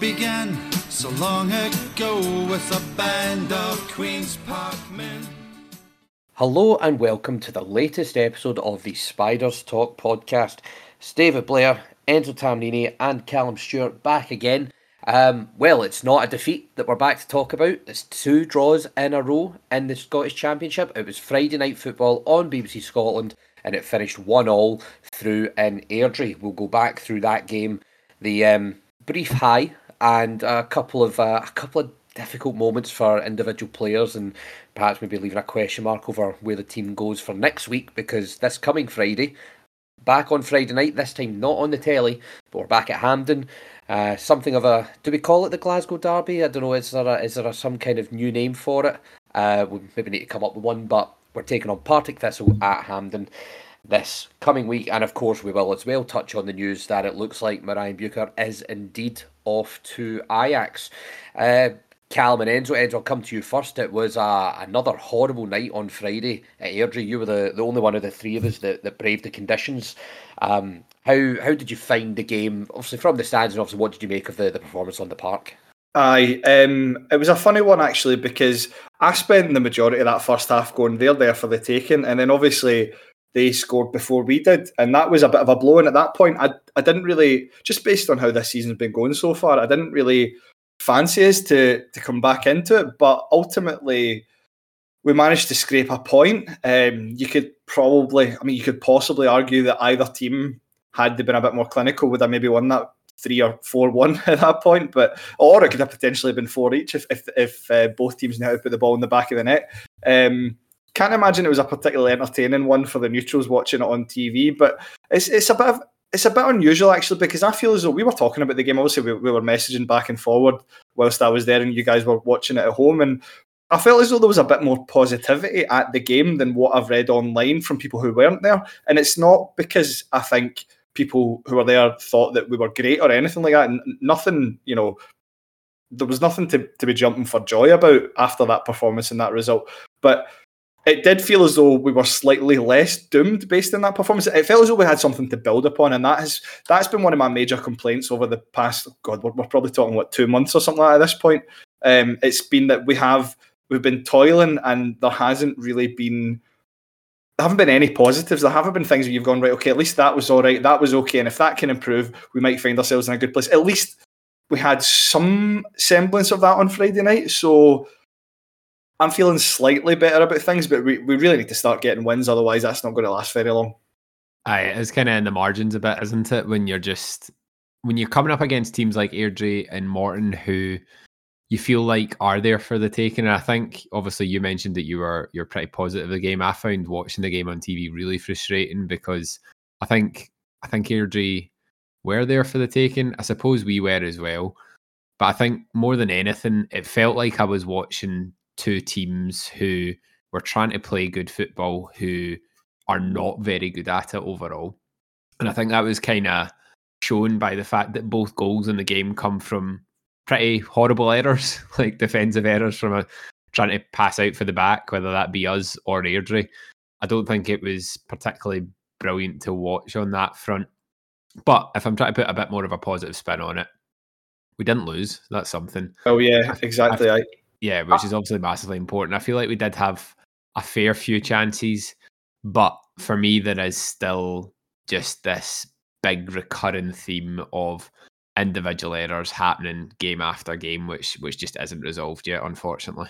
began so long ago with a band of Queen's Park men. Hello and welcome to the latest episode of the Spiders Talk podcast. It's David Blair, Enzo Tamnini, and Calum Stewart back again. Um, well, it's not a defeat that we're back to talk about. It's two draws in a row in the Scottish Championship. It was Friday night football on BBC Scotland, and it finished one all through in Airdrie. We'll go back through that game, the um, brief high, and a couple of uh, a couple of difficult moments for individual players and perhaps maybe leaving a question mark over where the team goes for next week because this coming Friday, back on Friday night, this time not on the telly, but we're back at Hampden. Uh, something of a do we call it the Glasgow Derby? I don't know. Is there a, is there a, some kind of new name for it? Uh, we maybe need to come up with one, but we're taking on Partick Thistle at Hampden this coming week, and of course we will as well touch on the news that it looks like Marijn Beuker is indeed off to Ajax. Uh, Calum and Enzo, Enzo, I'll come to you first. It was uh, another horrible night on Friday at Airdrie. You were the, the only one of the three of us that, that braved the conditions. Um, how how did you find the game? Obviously, from the stands, and obviously, what did you make of the, the performance on the park? Aye, um, it was a funny one actually because I spent the majority of that first half going, they're there for the taking, and then obviously they scored before we did, and that was a bit of a blow. And at that point, I I didn't really, just based on how this season's been going so far, I didn't really fancy us to to come back into it. But ultimately, we managed to scrape a point. Um, you could probably, I mean, you could possibly argue that either team had they been a bit more clinical would have maybe won that three or four one at that point. But or it could have potentially been four each if if, if uh, both teams to put the ball in the back of the net. Um, can't imagine it was a particularly entertaining one for the neutrals watching it on TV. But it's it's a bit of it's a bit unusual actually because I feel as though we were talking about the game. Obviously, we, we were messaging back and forward whilst I was there, and you guys were watching it at home. And I felt as though there was a bit more positivity at the game than what I've read online from people who weren't there. And it's not because I think people who were there thought that we were great or anything like that. And nothing, you know, there was nothing to, to be jumping for joy about after that performance and that result. But it did feel as though we were slightly less doomed based on that performance. It felt as though we had something to build upon, and that has that's been one of my major complaints over the past. God, we're, we're probably talking what two months or something like at this point. Um, it's been that we have we've been toiling, and there hasn't really been there haven't been any positives. There haven't been things where you've gone right. Okay, at least that was all right. That was okay, and if that can improve, we might find ourselves in a good place. At least we had some semblance of that on Friday night. So I'm feeling slightly better about things, but we, we really need to start getting wins. Otherwise, that's not going to last very long. Aye, it's kind of in the margins a bit, isn't it? When you're just when you're coming up against teams like Airdrie and Morton, who you feel like are there for the taking. And I think obviously you mentioned that you were you're pretty positive of the game. I found watching the game on TV really frustrating because I think I think Airdrie were there for the taking. I suppose we were as well. But I think more than anything, it felt like I was watching two teams who were trying to play good football who are not very good at it overall. And I think that was kind of shown by the fact that both goals in the game come from pretty horrible errors, like defensive errors from a, trying to pass out for the back, whether that be us or Airdrie. I don't think it was particularly brilliant to watch on that front. But if I'm trying to put a bit more of a positive spin on it, we didn't lose. That's something. Oh yeah, exactly. I, yeah, oh. which is obviously massively important. I feel like we did have a fair few chances, but for me, there is still just this big recurring theme of individual errors happening game after game, which which just isn't resolved yet, unfortunately.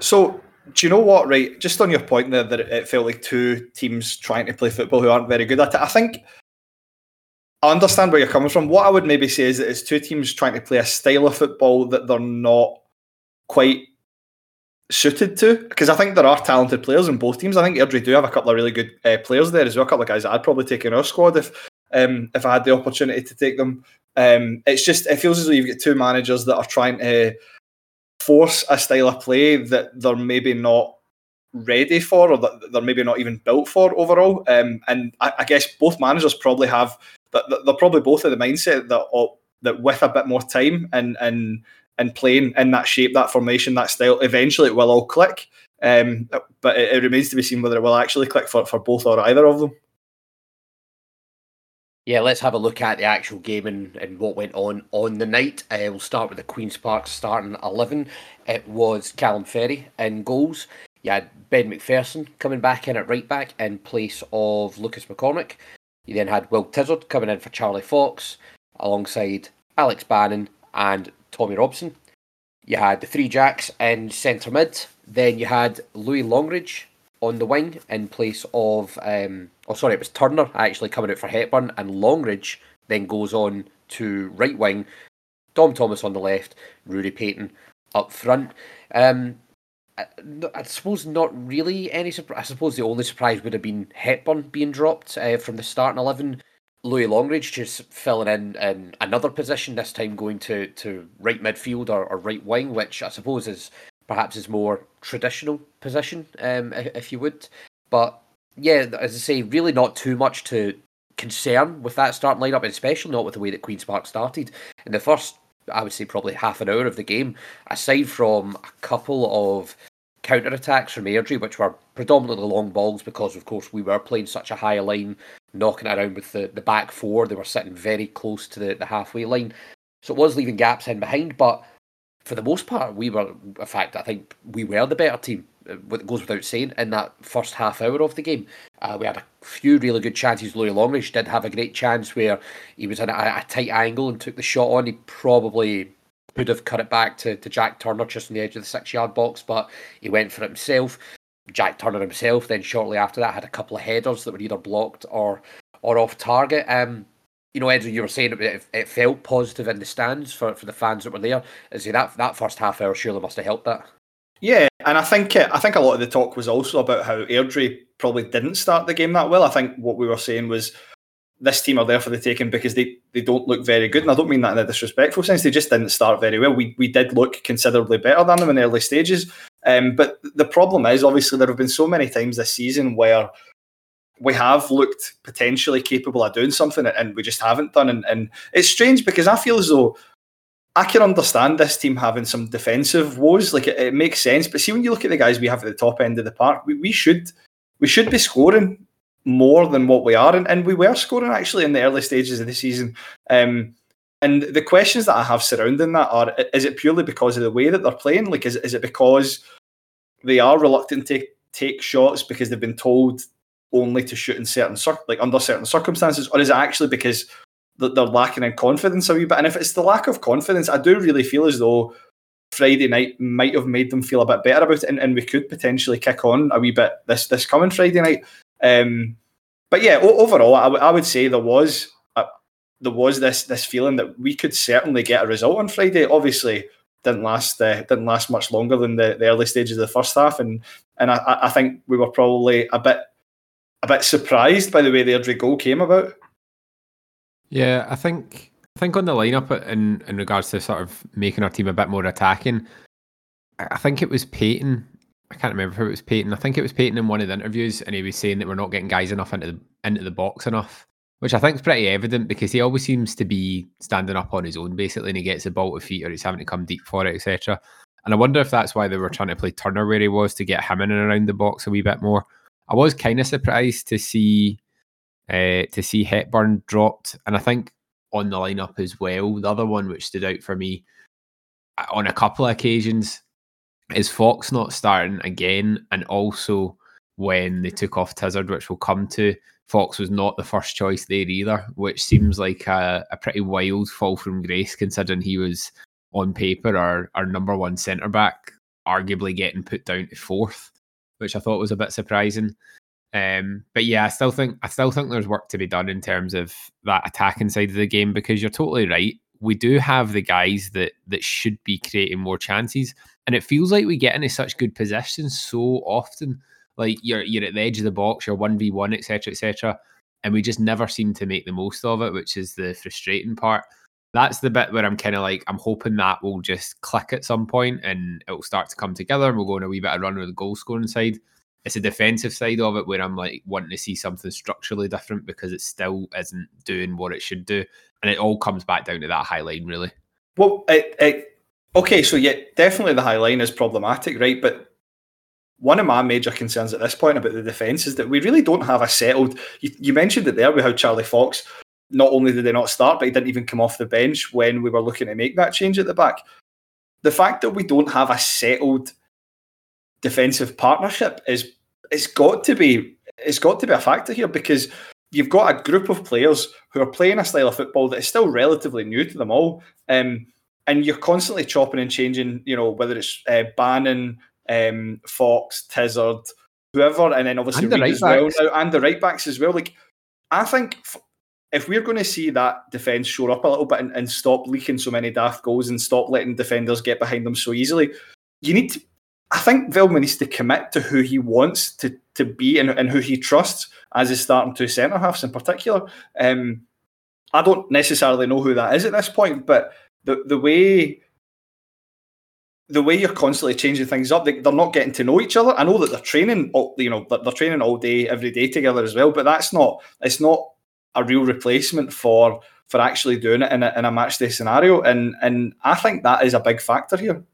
So, do you know what? Right, just on your point there, that it felt like two teams trying to play football who aren't very good at it. I think I understand where you're coming from. What I would maybe say is that it's two teams trying to play a style of football that they're not quite suited to because I think there are talented players in both teams. I think Airdrie do have a couple of really good uh, players there as well. A couple of guys that I'd probably take in our squad if um, if I had the opportunity to take them. Um, it's just it feels as though you've got two managers that are trying to force a style of play that they're maybe not ready for or that they're maybe not even built for overall. Um, and I, I, guess both managers probably have they're probably both of the mindset that oh, that with a bit more time and and and playing in that shape, that formation, that style, eventually it will all click. Um, but it, it, remains to be seen whether it will actually click for, for both or either of them. Yeah, let's have a look at the actual game and, and what went on on the night. Uh, we'll start with the Queen's Park starting 11. It was Calum Ferry in goals. You had Ben McPherson coming back in at right back in place of Lucas McCormick. You then had Will Tizzard coming in for Charlie Fox alongside Alex Bannon and Tommy Robson. You had the three jacks in centre mid. Then you had Louis Longridge on the wing in place of um, oh sorry it was Turner actually coming out for Hepburn and Longridge then goes on to right wing Dom Thomas on the left Ruairi Paton up front um, I, I, suppose not really any surprise I suppose the only surprise would have been Hepburn being dropped uh, from the starting 11 Louis Longridge just filling in in another position this time going to, to right midfield or, or right wing which I suppose is perhaps his more traditional position, um, if you would. But yeah, as I say, really not too much to concern with that starting lineup, especially not with the way that Queen's Park started. In the first, I would say, probably half an hour of the game, aside from a couple of counter attacks from Airdrie, which were predominantly long balls because, of course, we were playing such a high line, knocking around with the, the back four. They were sitting very close to the, the halfway line. So it was leaving gaps in behind, but for the most part, we were, in fact, I think we were the better team. Uh, it goes without saying in that first half hour of the game. Uh, we had a few really good chances. Louis Longridge did have a great chance where he was in a, a, tight angle and took the shot on. He probably could have cut it back to, to Jack Turner just on the edge of the six yard box, but he went for it himself. Jack Turner himself then shortly after that had a couple of headers that were either blocked or or off target. Um, you know, Andrew, you were saying it, it, felt positive in the stands for, for the fans that were there. Is that that first half hour surely must have helped that? Yeah, and I think uh, I think a lot of the talk was also about how Airdrie probably didn't start the game that well. I think what we were saying was this team are there for the taking because they, they don't look very good, and I don't mean that in a disrespectful sense. They just didn't start very well. We we did look considerably better than them in the early stages, um, but the problem is obviously there have been so many times this season where we have looked potentially capable of doing something and we just haven't done. And, and it's strange because I feel as though I can understand this team having some defensive woes. Like it, it, makes sense. But see, when you look at the guys we have at the top end of the park, we, we should we should be scoring more than what we are, and, and we were scoring actually in the early stages of the season. Um, and the questions that I have surrounding that are: Is it purely because of the way that they're playing? Like, is is it because they are reluctant to take shots because they've been told only to shoot in certain cir- like under certain circumstances, or is it actually because they're lacking in confidence a wee bit? And if it's the lack of confidence, I do really feel as though Friday night might have made them feel a bit better about it, and, and we could potentially kick on a wee bit this this coming Friday night. Um, but yeah, o- overall, I, w- I would say there was a, there was this this feeling that we could certainly get a result on Friday. Obviously, didn't last uh, didn't last much longer than the, the early stages of the first half, and and I, I think we were probably a bit a bit surprised by the way the Airdrie goal came about. Yeah, I think I think on the lineup in in regards to sort of making our team a bit more attacking, I think it was Paton. I can't remember if it was Paton. I think it was Paton in one of the interviews, and he was saying that we're not getting guys enough into the into the box enough, which I think is pretty evident because he always seems to be standing up on his own basically, and he gets the ball to feet or he's having to come deep for it, etc. And I wonder if that's why they were trying to play Turner where he was to get him in and around the box a wee bit more. I was kind of surprised to see uh, to see Hepburn dropped, and I think on the lineup as well. The other one which stood out for me uh, on a couple of occasions is Fox not starting again, and also when they took off Tizzard, which we'll come to. Fox was not the first choice there either, which seems like a, a pretty wild fall from grace considering he was on paper our, our number one centre back, arguably getting put down to fourth which I thought was a bit surprising. Um, but yeah, I still think I still think there's work to be done in terms of that attacking side of the game because you're totally right. We do have the guys that that should be creating more chances, and it feels like we get into such good positions so often. Like you're you're at the edge of the box, you're one v one, etc., etc., and we just never seem to make the most of it, which is the frustrating part that's the bit where I'm kind of like, I'm hoping that will just click at some point and it'll start to come together and we'll go on a wee bit of run with the goal scoring side. It's a defensive side of it where I'm like wanting to see something structurally different because it still isn't doing what it should do. And it all comes back down to that high line, really. Well, it, it, okay, so yeah, definitely the high line is problematic, right? But one of my major concerns at this point about the defence is that we really don't have a settled. You, you mentioned it there with how Charlie Fox not only did they not start, but he didn't even come off the bench when we were looking to make that change at the back. The fact that we don't have a settled defensive partnership is it's got to be it's got to be a factor here because you've got a group of players who are playing a style of football that is still relatively new to them all. Um, and you're constantly chopping and changing, you know, whether it's uh, Bannon, um, Fox, Tizzard, whoever, and then obviously and the right as well backs. now, and the right backs as well. Like, I think f- if we're going to see that defence shore up a little bit and, and stop leaking so many daft goals and stop letting defenders get behind them so easily, you need to. I think Veltman needs to commit to who he wants to, to be and, and who he trusts as his starting two centre halves in particular. Um, I don't necessarily know who that is at this point, but the the way the way you're constantly changing things up, they, they're not getting to know each other. I know that they're training, all, you know, they're, they're training all day, every day together as well. But that's not it's not a real replacement for for actually doing it in a, in a match day scenario. And and I think that is a big factor here.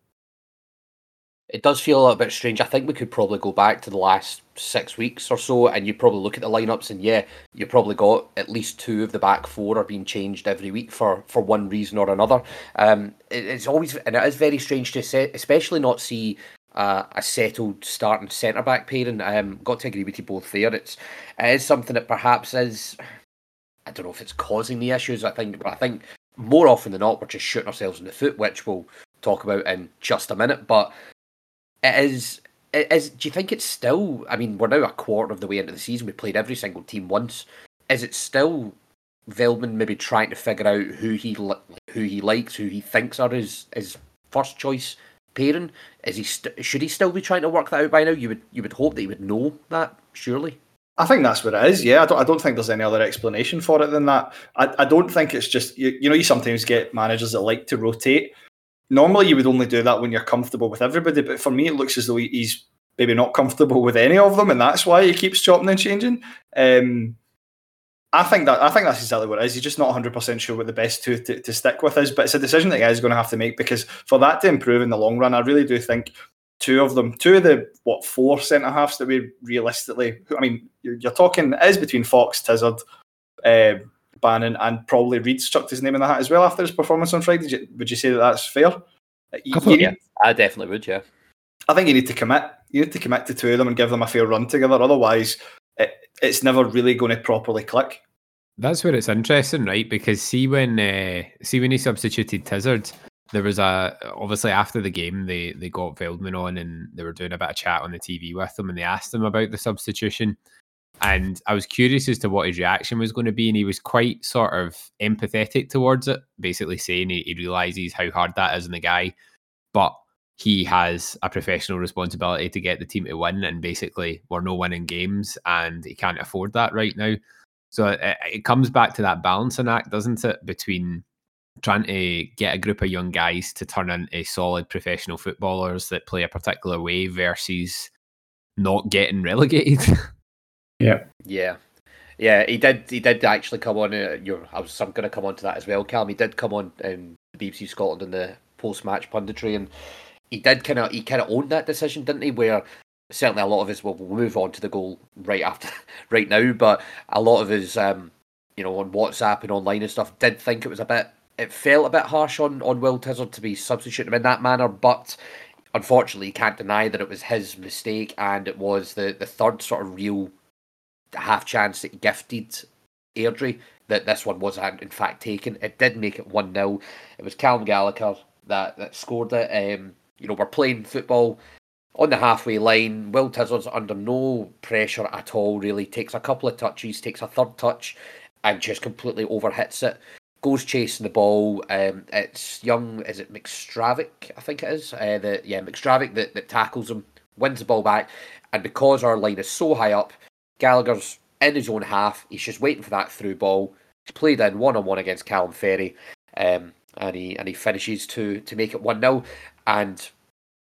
It does feel a little bit strange. I think we could probably go back to the last six weeks or so, and you probably look at the lineups, and yeah, you probably got at least two of the back four are being changed every week for for one reason or another. Um, it, it's always and it is very strange to say, especially not see uh, a settled starting centre back pairing. Um, got to agree with you both there. It's it is something that perhaps is. I don't know if it's causing the issues. I think, but I think more often than not, we're just shooting ourselves in the foot, which we'll talk about in just a minute. But it is. It is. Do you think it's still? I mean, we're now a quarter of the way into the season. We played every single team once. Is it still Veltman maybe trying to figure out who he li- who he likes, who he thinks are his his first choice pairing? Is he st- should he still be trying to work that out by now? You would you would hope that he would know that surely. I think that's what it is. Yeah, I don't. I don't think there's any other explanation for it than that. I, I don't think it's just you, you know you sometimes get managers that like to rotate. Normally, you would only do that when you're comfortable with everybody, but for me, it looks as though he's maybe not comfortable with any of them, and that's why he keeps chopping and changing. Um, I think that I think that's exactly what it is. He's just not 100 percent sure what the best to, to stick with is, but it's a decision that guy is going to have to make because for that to improve in the long run, I really do think two of them, two of the what four centre halves that we realistically, I mean, you're, you're talking it is between Fox, Tizzard, uh, Bannon, and probably Reed's chucked his name in the hat as well after his performance on Friday. Would you, would you say that that's fair? You- Couple- you need- I definitely would. Yeah. I think you need to commit. You need to commit to two of them and give them a fair run together. Otherwise, it, it's never really going to properly click. That's where it's interesting, right? Because see when uh, see when he substituted Tizzard, there was a obviously after the game they they got Veltman on and they were doing a bit of chat on the TV with him and they asked him about the substitution. And I was curious as to what his reaction was going to be, and he was quite sort of empathetic towards it, basically saying he, he realizes how hard that is on the guy, but he has a professional responsibility to get the team to win, and basically we're no winning games, and he can't afford that right now. So it, it comes back to that balancing act, doesn't it, between trying to get a group of young guys to turn into solid professional footballers that play a particular way versus not getting relegated. Yeah. Yeah, yeah, he did. He did actually come on. Uh, I was going to come on to that as well, Calum. He did come on in BBC Scotland in the post-match punditry, and he did kind of he kind of owned that decision, didn't he? Where certainly a lot of us will move on to the goal right after, right now, but a lot of us, um, you know, on WhatsApp and online and stuff, did think it was a bit. It felt a bit harsh on on Will Tizzard to be substituting him in that manner, but unfortunately, you can't deny that it was his mistake, and it was the the third sort of real half chance that he gifted Airdrie that this one was in fact taken. It did make it 1 0. It was Callum Gallagher that, that scored it. Um, you know, we're playing football on the halfway line. Will Tizzard's under no pressure at all, really. Takes a couple of touches, takes a third touch, and just completely overhits it. Goes chasing the ball. Um, it's young, is it McStravic? I think it is. Uh, the, yeah, McStravic that, that tackles him, wins the ball back. And because our line is so high up, Gallagher's in his own half. He's just waiting for that through ball. He's played in one on one against Calum Ferry, um, and he and he finishes to to make it one 0 And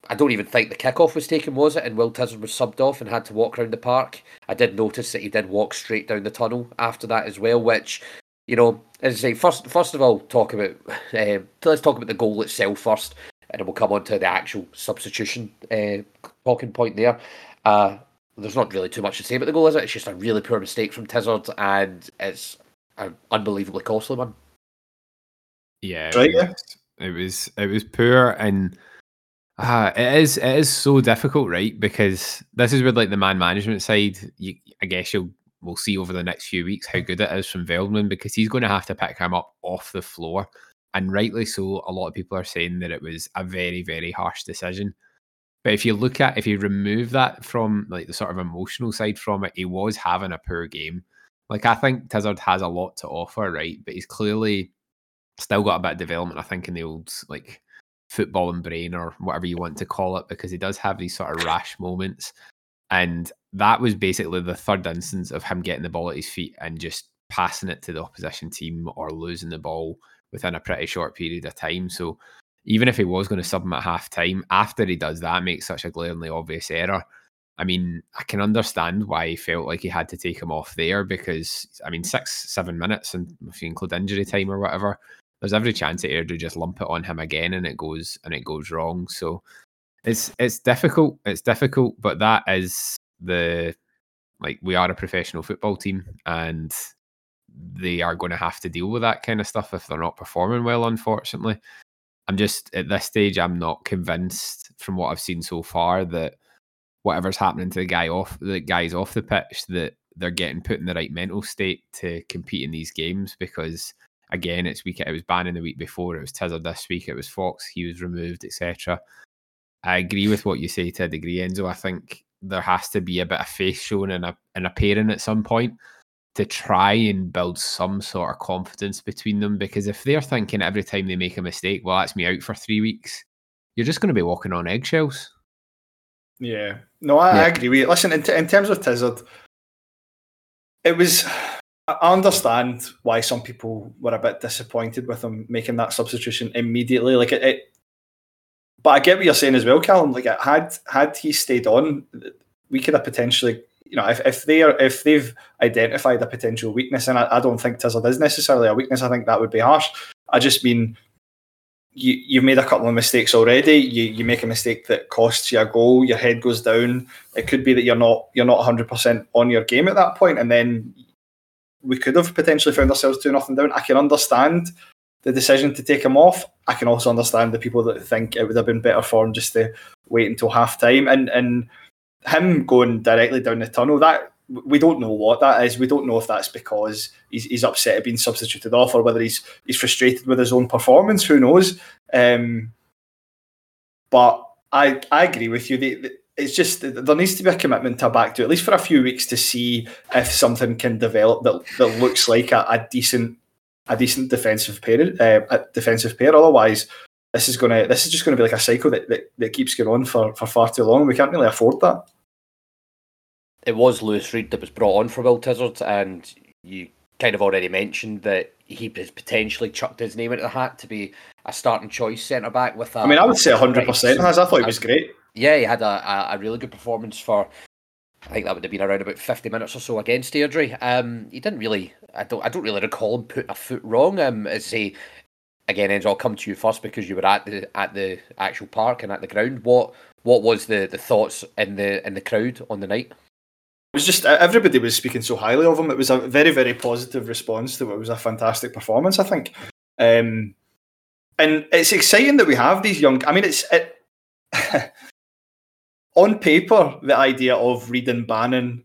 I don't even think the kickoff was taken, was it? And Will Tizzard was subbed off and had to walk around the park. I did notice that he did walk straight down the tunnel after that as well, which. You know, as I say, first first of all, talk about um, let's talk about the goal itself first, and then we'll come on to the actual substitution uh, talking point there. Uh, there's not really too much to say about the goal, is it? It's just a really poor mistake from Tizzard, and it's an unbelievably costly one. Yeah, Right, it was, it was it was poor and uh, it is it is so difficult, right? Because this is where like the man management side, you, I guess you'll we'll see over the next few weeks how good it is from Veltman because he's going to have to pick him up off the floor, and rightly so. A lot of people are saying that it was a very very harsh decision. But if you look at if you remove that from like the sort of emotional side from it, he was having a poor game. Like I think Tizzard has a lot to offer, right? But he's clearly still got a bit of development, I think, in the old like football and brain or whatever you want to call it, because he does have these sort of rash moments. And that was basically the third instance of him getting the ball at his feet and just passing it to the opposition team or losing the ball within a pretty short period of time. So even if he was going to sub him at half time, after he does that, makes such a glaringly obvious error. I mean, I can understand why he felt like he had to take him off there because, I mean, six, seven minutes, and if you include injury time or whatever, there's every chance that Airdrie just lump it on him again and it goes and it goes wrong. So it's it's difficult. It's difficult, but that is the like we are a professional football team and they are going to have to deal with that kind of stuff if they're not performing well, unfortunately. I'm just at this stage, I'm not convinced from what I've seen so far that whatever's happening to the guy off the guys off the pitch that they're getting put in the right mental state to compete in these games because again it's week it was Bannon the week before it was Tizzard this week it was Fox he was removed etc I agree with what you say to a degree Enzo I think there has to be a bit of faith shown in a in a pairing at some point to try and build some sort of confidence between them because if they're thinking every time they make a mistake well that's me out for three weeks you're just going to be walking on eggshells Yeah. No, I, I agree with you. Listen, in, t- in terms of Tizzard, it was. I understand why some people were a bit disappointed with him making that substitution immediately. Like it, it but I get what you're saying as well, Calum. Like had had he stayed on, we could have potentially, you know, if, if they are if they've identified a potential weakness, and I, I don't think Tizzard is necessarily a weakness. I think that would be harsh. I just mean you you've made a couple of mistakes already. You you make a mistake that costs you a goal. Your head goes down. It could be that you're not you're not 100 percent on your game at that point, and then we could have potentially found ourselves two nothing down. I can understand the decision to take him off. I can also understand the people that think it would have been better for him just to wait until half time and and him going directly down the tunnel. That we don't know what that is. We don't know if that's because he's, he's upset at being substituted off or whether he's he's frustrated with his own performance. Who knows? Um, but I I agree with you. It's just there needs to be a commitment to back to at least for a few weeks to see if something can develop that, that looks like a, a decent a decent defensive pair uh, a defensive pair. Otherwise, this is gonna this is just gonna be like a cycle that, that, that keeps going on for, for far too long. We can't really afford that. It was Lewis Reed that was brought on for Will Tizzard, and you kind of already mentioned that he has potentially chucked his name into the hat to be a starting choice centre back with a I mean, I would say hundred percent. Has. I thought he was great. yeah, he had a, a, a really good performance for. I think that would have been around about fifty minutes or so against Airdrie. Um, he didn't really. I don't. I don't really recall him put a foot wrong. Um, as say, again, Enzo, I'll come to you first because you were at the at the actual park and at the ground. What what was the, the thoughts in the in the crowd on the night? It was just everybody was speaking so highly of him. It was a very, very positive response to. It was a fantastic performance, I think. Um, and it's exciting that we have these young. I mean, it's it, on paper the idea of reading Bannon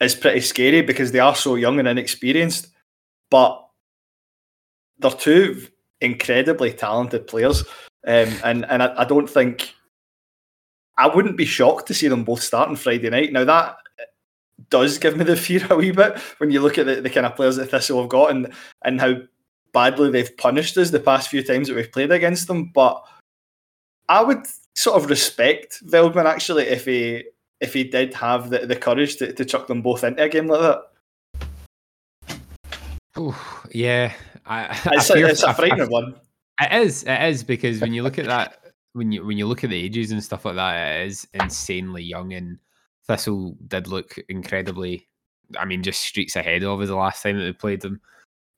is pretty scary because they are so young and inexperienced, but they're two incredibly talented players, um, and and I, I don't think I wouldn't be shocked to see them both starting Friday night. Now that does give me the fear a wee bit when you look at the, the kind of players that Thistle have got and and how badly they've punished us the past few times that we've played against them. But I would sort of respect Veltman actually if he if he did have the, the courage to, to chuck them both into a game like that. Ooh, yeah, I, It's, I a, fear- it's I- a I- frightening one. It is. It is because when you look at that, when you when you look at the ages and stuff like that, it is insanely young. And Thistle did look incredibly. I mean, just streets ahead of us the last time that we played them.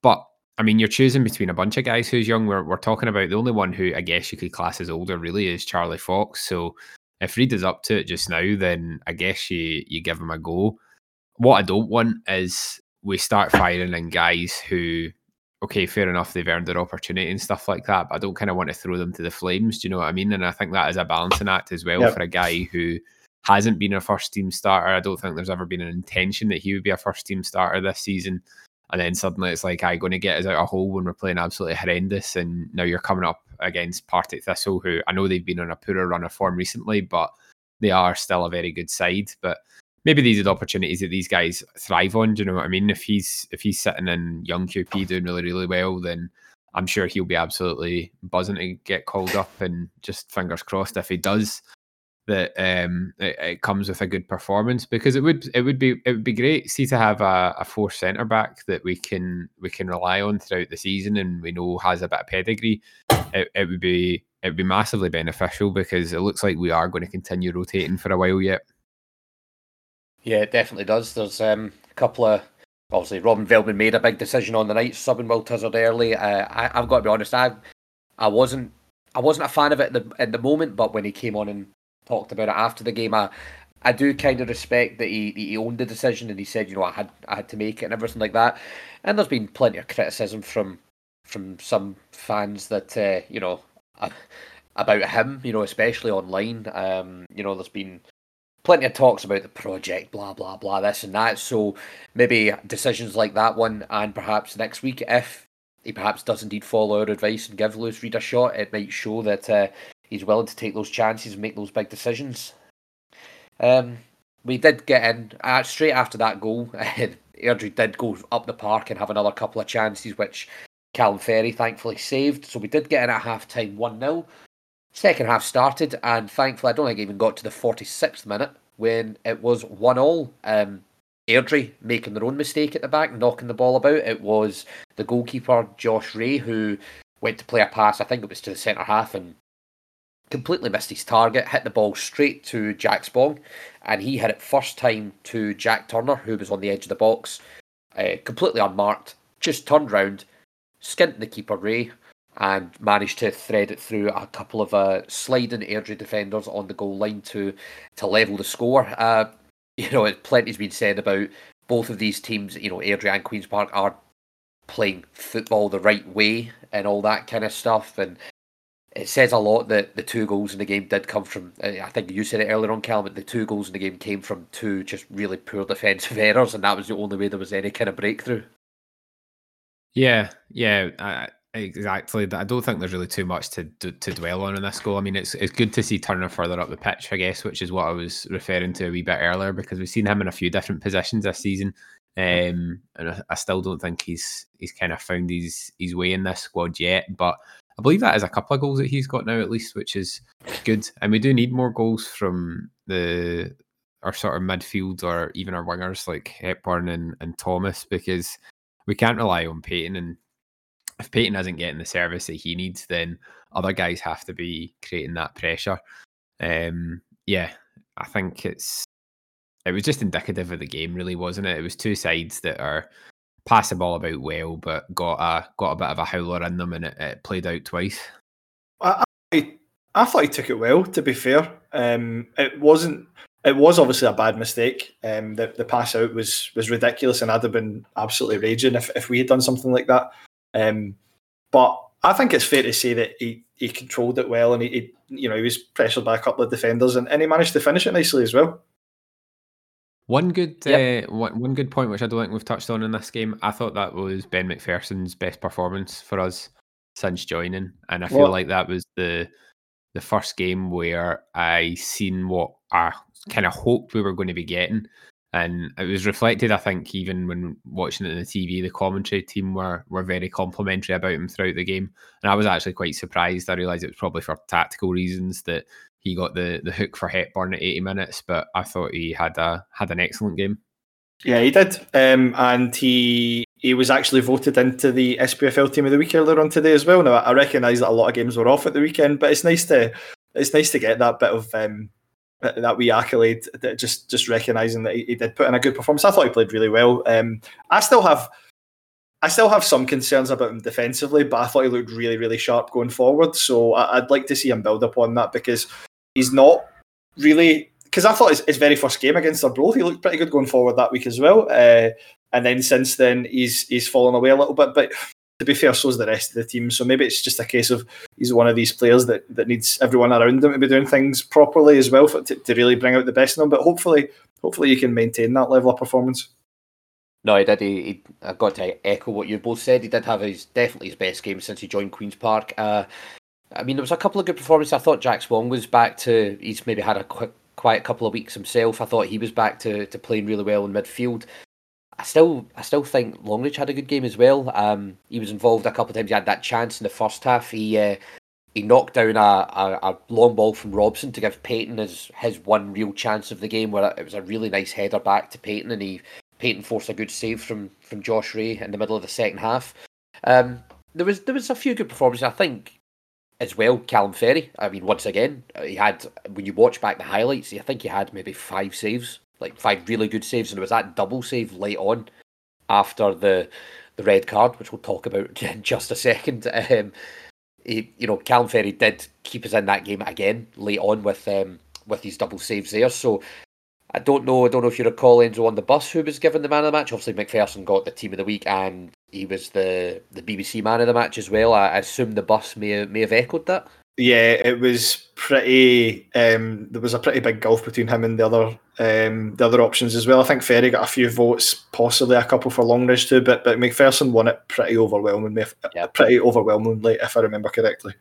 But I mean, you're choosing between a bunch of guys who's young. We're we're talking about the only one who I guess you could class as older really is Charlie Fox. So if Reed is up to it just now, then I guess you you give him a go. What I don't want is we start firing in guys who, okay, fair enough, they've earned their opportunity and stuff like that, but I don't kind of want to throw them to the flames. Do you know what I mean? And I think that is a balancing act as well Yep. for a guy who hasn't been a first team starter. I don't think there's ever been an intention that he would be a first team starter this season. And then suddenly it's like, I'm going to get us out a hole when we're playing absolutely horrendous. And now you're coming up against Partick Thistle, who I know they've been on a poorer run of form recently, but they are still a very good side. But maybe these are the opportunities that these guys thrive on. Do you know what I mean? If he's if he's sitting in young QP doing really really well, then I'm sure he'll be absolutely buzzing to get called up. And just fingers crossed if he does, that um, it, it comes with a good performance because it would it would be it would be great see to have a, a four centre back that we can we can rely on throughout the season and we know has a bit of pedigree. It, it would be it would be massively beneficial because it looks like we are going to continue rotating for a while yet. Yeah, it definitely does. There's um, a couple of obviously Robin Veltman made a big decision on the night, subbing Will Tizzard early. Uh, I, I've got to be honest, I I wasn't I wasn't a fan of it at the, at the moment, but when he came on and talked about it after the game, I I do kind of respect that he he owned the decision and he said, you know, I had I had to make it and everything like that. And there's been plenty of criticism from from some fans that uh, you know about him, you know, especially online. Um, you know, there's been plenty of talks about the project, blah blah blah, this and that. So maybe decisions like that one, and perhaps next week, if he perhaps does indeed follow our advice and give Lewis Reed a shot, it might show that uh, he's willing to take those chances and make those big decisions. Um, we did get in uh, straight after that goal. Airdrie did go up the park and have another couple of chances, which Calum Ferry thankfully saved. So we did get in at half time 1 0. Second half started, and thankfully, I don't think it even got to the 46th minute when it was 1 all. Um, Airdrie making their own mistake at the back, knocking the ball about. It was the goalkeeper, Josh Rae, who went to play a pass, I think it was to the centre half, and completely missed his target, hit the ball straight to Jack Spong, and he hit it first time to Jack Turner, who was on the edge of the box, uh, completely unmarked, just turned round, skint the keeper Rae, and managed to thread it through a couple of uh, sliding Airdrie defenders on the goal line to to level the score. Uh, you know, plenty's been said about both of these teams. You know, Airdrie and Queens Park are playing football the right way and all that kind of stuff, and it says a lot that the two goals in the game did come from. uh, I think you said it earlier on, Cal, but the two goals in the game came from two just really poor defensive errors, and that was the only way there was any kind of breakthrough. Yeah, yeah, uh, exactly. I don't think there's really too much to, to to dwell on in this goal. I mean, it's it's good to see Turner further up the pitch, I guess, which is what I was referring to a wee bit earlier because we've seen him in a few different positions this season, um, and I, I still don't think he's he's kind of found his his way in this squad yet. But I believe that is a couple of goals that he's got now at least, which is good. And we do need more goals from the our sort of midfield or even our wingers like Hepburn and, and Thomas because we can't rely on Paton and if Paton isn't getting the service that he needs, then other guys have to be creating that pressure. Um, yeah, I think it's it was just indicative of the game, really, wasn't it? It was two sides that are pass the ball about well, but got a got a bit of a howler in them, and it, it played out twice. I, I, I thought he took it well. To be fair, um, it wasn't. It was obviously a bad mistake. Um, the the pass out was was ridiculous, and I'd have been absolutely raging if, if we had done something like that. Um, but I think it's fair to say that he, he controlled it well, and he, he you know he was pressured by a couple of defenders, and, and he managed to finish it nicely as well. One good Yep. uh, one, one good point which I don't think we've touched on in this game. I thought that was Ben McPherson's best performance for us since joining, and I feel Well- like that was the the first game where I seen what I kind of hoped we were going to be getting, and it was reflected. I think even when watching it on the TV, the commentary team were were very complimentary about him throughout the game, and I was actually quite surprised. I realised it was probably for tactical reasons that he got the the hook for Hepburn at 80 minutes, but I thought he had a had an excellent game. Yeah, he did, um, and he he was actually voted into the SPFL Team of the Week earlier on today as well. Now I recognise that a lot of games were off at the weekend, but it's nice to it's nice to get that bit of um, that wee accolade. Just just recognising that he, he did put in a good performance. I thought he played really well. Um, I still have. I still have some concerns about him defensively, but I thought he looked really, really sharp going forward. So I, I'd like to see him build upon that because he's not really because I thought his, his very first game against Arbroath, he looked pretty good going forward that week as well. Uh, and then since then he's he's fallen away a little bit. But to be fair, so so's the rest of the team. So maybe it's just a case of he's one of these players that, that needs everyone around him to be doing things properly as well for, to, to really bring out the best in him. But hopefully, hopefully you can maintain that level of performance. No, he did. He, he, I got to echo what you both said. He did have his definitely his best game since he joined Queens Park. Uh, I mean, there was a couple of good performances. I thought Jack Spong was back to. He's maybe had a quick, quiet couple of weeks himself. I thought he was back to, to playing really well in midfield. I still, I still think Longridge had a good game as well. Um, he was involved a couple of times. He had that chance in the first half. He uh, he knocked down a, a, a, long ball from Robson to give Paton his his one real chance of the game, where it was a really nice header back to Paton, and he Paton forced a good save from from Josh Rae in the middle of the second half. Um, there was there was a few good performances. I think as well. Calum Ferry. I mean, once again, he had when you watch back the highlights, I think he had maybe five saves like five really good saves, and it was that double save late on after the the red card, which we'll talk about in just a second. Um, he, you know, Calum Ferry did keep us in that game again late on with um, with these double saves there. So I don't know. I don't know if you recall Enzo on the bus who was given the man of the match. Obviously, McPherson got the team of the week, and he was the the BBC man of the match as well. I, I assume the bus may may have echoed that. Yeah, it was pretty. Um, there was a pretty big gulf between him and the other um, the other options as well. I think Ferry got a few votes, possibly a couple for Longridge too, but but McPherson won it pretty overwhelmingly, yeah. pretty overwhelmingly, if I remember correctly.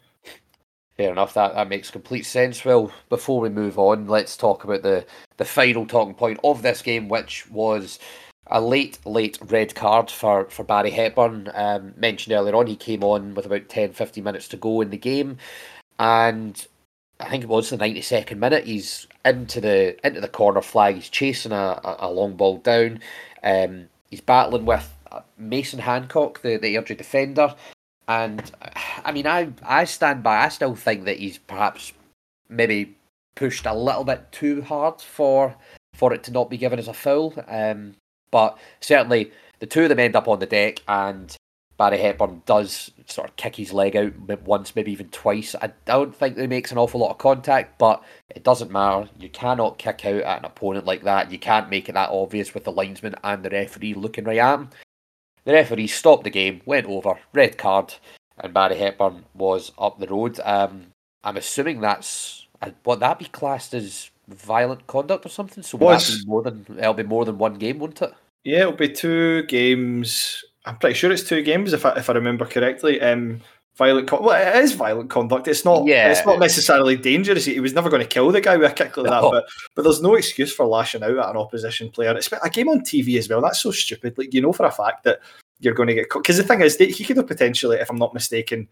Fair enough. That that makes complete sense. Well, before we move on, let's talk about the the final talking point of this game, which was a late, late red card for, for Barry Hepburn. Um, mentioned earlier on, he came on with about 10, 15 minutes to go in the game and I think it was the ninety second minute. He's into the into the corner flag. He's chasing a, a, long ball down. Um, he's battling with uh, Mason Hancock, the the Airdrie defender, and I mean, I I stand by. I still think that he's perhaps maybe pushed a little bit too hard for for it to not be given as a foul. Um, but certainly the two of them end up on the deck, and Barry Hepburn does sort of kick his leg out once, maybe even twice. I don't think he makes an awful lot of contact, but it doesn't matter. You cannot kick out at an opponent like that. You can't make it that obvious with the linesman and the referee looking right at him. The referee stopped the game, went over, red card, and Barry Hepburn was up the road. Um, I'm assuming that's uh, what that be classed as violent conduct or something. So will that be more than it'll be more than one game, won't it? Yeah, it'll be two games I'm pretty sure it's two games if I, if I remember correctly. Um, violent, con- well, it is violent conduct. It's not. Yeah. It's not necessarily dangerous. He was never going to kill the guy with a kick like no. that. But but there's no excuse for lashing out at an opposition player. It's a game on TV as well. That's so stupid. Like you know for a fact that you're going to get caught. because the thing is he could have potentially, if I'm not mistaken,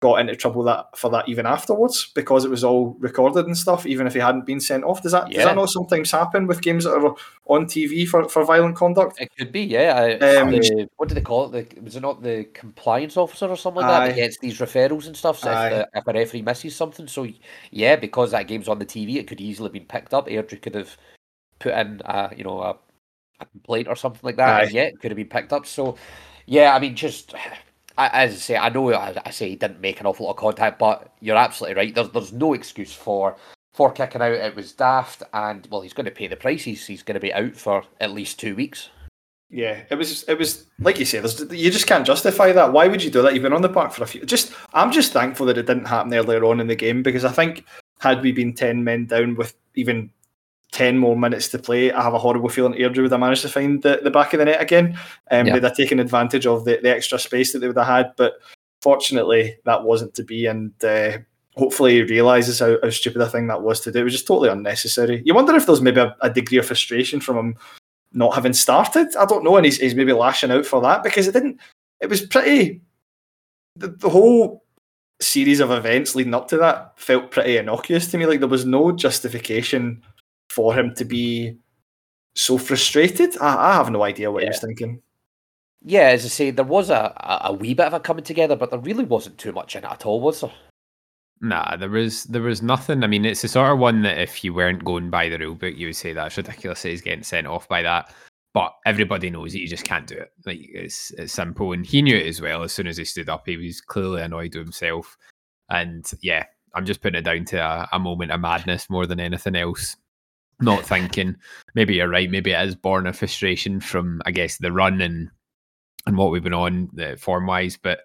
got into trouble that for that even afterwards because it was all recorded and stuff, even if he hadn't been sent off. Does that yeah. does that not sometimes happen with games that are on TV for, for violent conduct? It could be, yeah. Um, the, what do they call it? The, was it not the compliance officer or something like aye. that that gets these referrals and stuff? So if, the, if, a referee misses something, so yeah, because that game's on the TV, it could easily have been picked up. Airdrie could have put in, a, you know, a, a complaint or something like that, aye. and yeah, it could have been picked up. So yeah, I mean, just as I say, I know I say he didn't make an awful lot of contact, but you're absolutely right. There's there's no excuse for for kicking out. It was daft, and well, he's going to pay the price. He's he's going to be out for at least two weeks. Yeah, it was it was like you say. You just can't justify that. Why would you do that? You've been on the park for a few. Just I'm just thankful that it didn't happen earlier on in the game because I think had we been ten men down with even 10 more minutes to play, I have a horrible feeling Airdrie would have managed to find the, the back of the net again. Um, yeah. They'd have taken advantage of the, the extra space that they would have had, but fortunately that wasn't to be. And uh, hopefully he realises how, how, stupid a thing that was to do. It was just totally unnecessary. You wonder if there's maybe a, a degree of frustration from him not having started. I don't know, and he's, he's maybe lashing out for that because it didn't. It was pretty. The, the whole series of events leading up to that felt pretty innocuous to me. Like there was no justification for him to be so frustrated. I, I have no idea what yeah. he was thinking. Yeah, as I say, there was a, a, a wee bit of a coming together, but there really wasn't too much in it at all, was there? Nah, there was there was nothing. I mean, it's the sort of one that if you weren't going by the rule book, you would say that's ridiculous. That he's getting sent off by that. But everybody knows that you just can't do it. Like it's it's simple, and he knew it as well. As soon as he stood up, he was clearly annoyed with himself. And yeah, I'm just putting it down to a, a moment of madness more than anything else not thinking. Maybe you're right. Maybe it is born of frustration from, I guess, the run and and what we've been on uh, form wise. But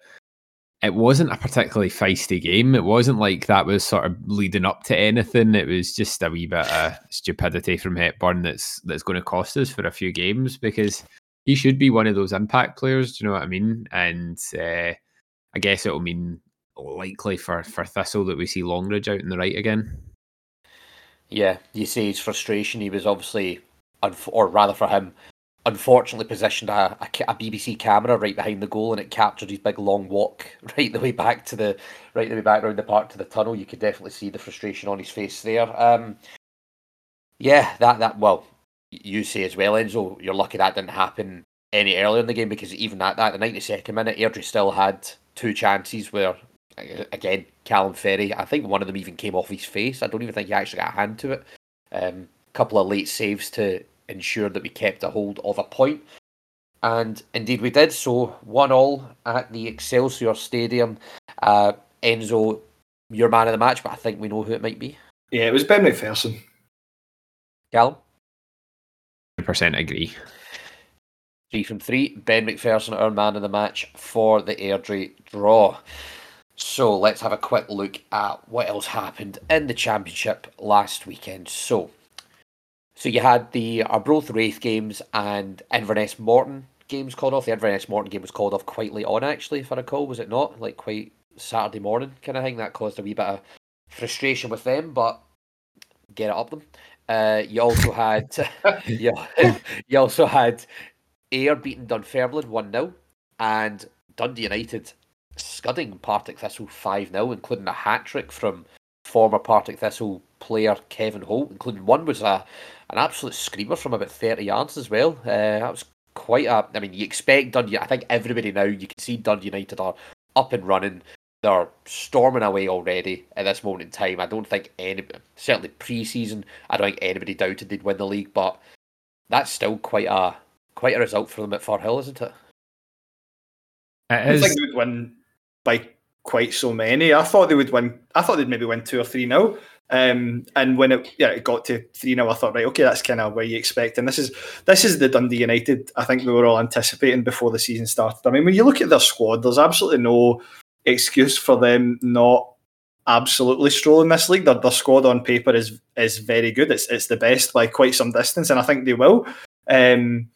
it wasn't a particularly feisty game. It wasn't like that was sort of leading up to anything. It was just a wee bit of stupidity from Hepburn that's that's going to cost us for a few games because he should be one of those impact players. Do you know what I mean? And uh, I guess it'll mean likely for for Thistle that we see Longridge out in the right again. Yeah, you see his frustration. He was obviously, or rather for him, unfortunately positioned a, a, BBC camera right behind the goal, and it captured his big long walk right the way back to the right the way back around the park to the tunnel. You could definitely see the frustration on his face there. Um, yeah, that that well, you say as well, Enzo. You're lucky that didn't happen any earlier in the game because even at that, the 92nd minute, Airdrie still had two chances where again, Calum Ferry, I think one of them even came off his face. I don't even think he actually got a hand to it. A um, couple of late saves to ensure that we kept a hold of a point. And indeed we did. So, one all at the Excelsior Stadium. Uh, Enzo, your man of the match, but I think we know who it might be. Yeah, it was Ben McPherson. Callum? 100% agree. Three from three. Ben McPherson, our man of the match for the Airdrie draw. So let's have a quick look at what else happened in the championship last weekend. So, so you had the Arbroath Raith games and Inverness Morton games called off. The Inverness Morton game was called off quite late on, actually, if I recall, was it not? Like quite Saturday morning kind of thing. That caused a wee bit of frustration with them, but get it up them. Uh, you also had you, you also had Ayr beating Dunfermline one 0 and Dundee United scudding Partick Thistle 5 0, including a hat trick from former Partick Thistle player Kevin Holt, including one was a an absolute screamer from about 30 yards as well. Uh, that was quite a. I mean, you expect Dundee. I think everybody now, you can see Dundee United are up and running. They're storming away already at this moment in time. I don't think any, certainly pre season, I don't think anybody doubted they'd win the league, but that's still quite a quite a result for them at Firhill, isn't it? It is. I think they would win by quite so many. I thought they would win. I thought they'd maybe win two or three now. Um, and when it yeah it got to three now, I thought right okay that's kind of where you expect. And this is this is the Dundee United I think we were all anticipating before the season started. I mean when you look at their squad, there's absolutely no excuse for them not absolutely strolling this league. Their, their squad on paper is is very good. It's it's the best by quite some distance, and I think they will. Um,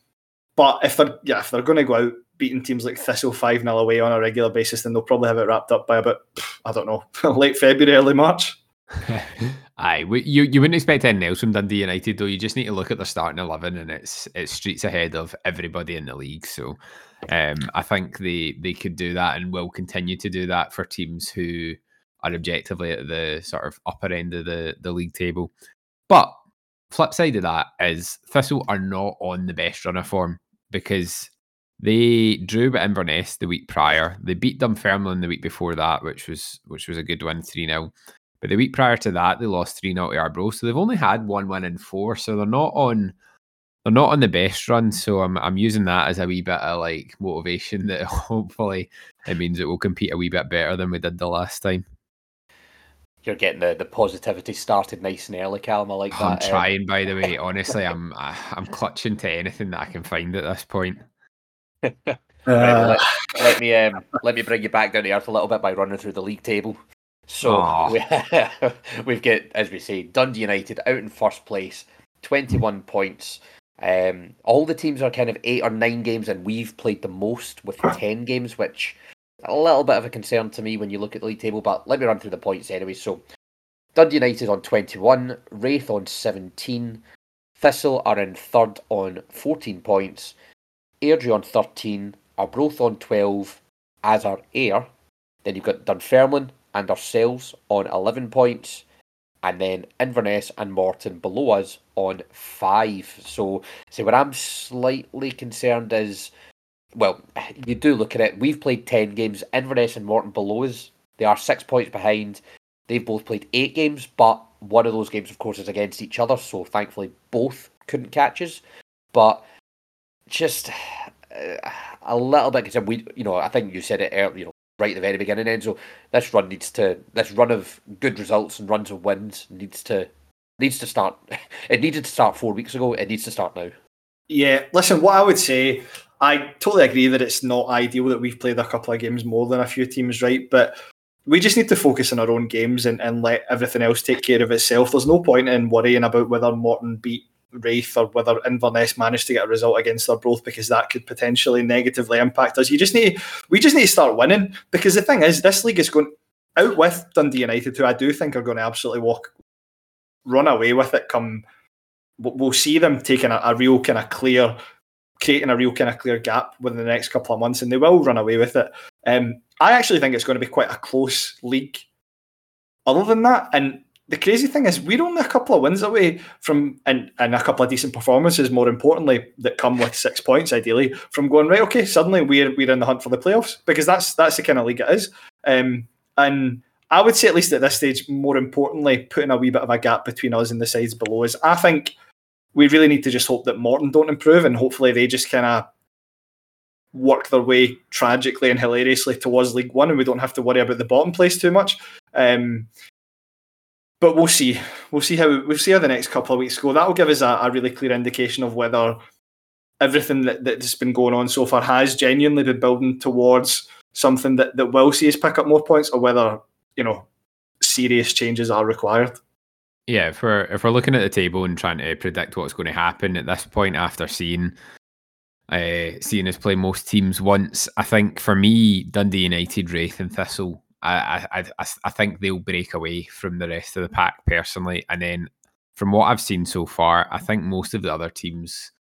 but if they're yeah if they're going to go out beating teams like Thistle 5 0 away on a regular basis, then they'll probably have it wrapped up by about, I don't know, late February, early March. Aye, you you wouldn't expect anything else from Dundee United though. You just need to look at their starting eleven, and it's it's streets ahead of everybody in the league. So, um, I think they they could do that and will continue to do that for teams who are objectively at the sort of upper end of the the league table. But flip side of that is Thistle are not on the best run of form because they drew at Inverness the week prior. They beat Dunfermline the week before that, which was which was a good win, 3 0. But the week prior to that, they lost 3 0 to Arbroath. So they've only had one win in four. So they're not on they're not on the best run. So I'm I'm using that as a wee bit of like motivation that hopefully it means it will compete a wee bit better than we did the last time. You're getting the, the positivity started nice and early, Calum. I like that. I'm trying, by the way. Honestly, I'm I'm clutching to anything that I can find at this point. Right, well, let, let, me um, let me bring you back down to earth a little bit by running through the league table. So we, we've got, as we say, Dundee United out in first place, twenty-one points. Um, all the teams are kind of eight or nine games, and we've played the most with ten games, which a little bit of a concern to me when you look at the league table. But let me run through the points anyway. So Dundee United on twenty-one, Raith on seventeen, Thistle are in third on fourteen points. Airdrie on 13, Arbroath on 12, as are Ayr. Then you've got Dunfermline and ourselves on 11 points. And then Inverness and Morton below us on 5. So, see, what I'm slightly concerned is, well, you do look at it. We've played 10 games. Inverness and Morton below us, they are six points behind. They've both played eight games, but one of those games, of course, is against each other. So, thankfully, both couldn't catch us. But just uh, a little bit because we, you know, I think you said it earlier, you know, right at the very beginning. Enzo, this run needs to, this run of good results and runs of wins needs to needs to start. It needed to start four weeks ago. It needs to start now. Yeah, listen, what I would say, I totally agree that it's not ideal that we've played a couple of games more than a few teams, right? But we just need to focus on our own games and, and let everything else take care of itself. There's no point in worrying about whether Morton beat Raith or whether Inverness managed to get a result against their both because that could potentially negatively impact us. You just need we just need to start winning because the thing is this league is going out with Dundee United, who I do think are going to absolutely walk run away with it. Come, we'll see them taking a, a real kind of clear, creating a real kind of clear gap within the next couple of months, and they will run away with it. Um, I actually think it's going to be quite a close league. Other than that, and the crazy thing is, we're only a couple of wins away from, and, and a couple of decent performances, more importantly, that come with six points, ideally, from going right. Okay, suddenly we're we're in the hunt for the playoffs because that's that's the kind of league it is. Um, and I would say, at least at this stage, more importantly, putting a wee bit of a gap between us and the sides below is. I think we really need to just hope that Morton don't improve, and hopefully they just kind of work their way tragically and hilariously towards League One, and we don't have to worry about the bottom place too much. Um, but we'll see. We'll see how we'll see how the next couple of weeks go. That will give us a, a really clear indication of whether everything that, that's been going on so far has genuinely been building towards something that, that will see us pick up more points, or whether you know serious changes are required. Yeah, if we're if we're looking at the table and trying to predict what's going to happen at this point after seeing uh, seeing us play most teams once, I think for me, Dundee United, Raith, and Thistle, I I I, think they'll break away from the rest of the pack personally, and then from what I've seen so far, I think most of the other teams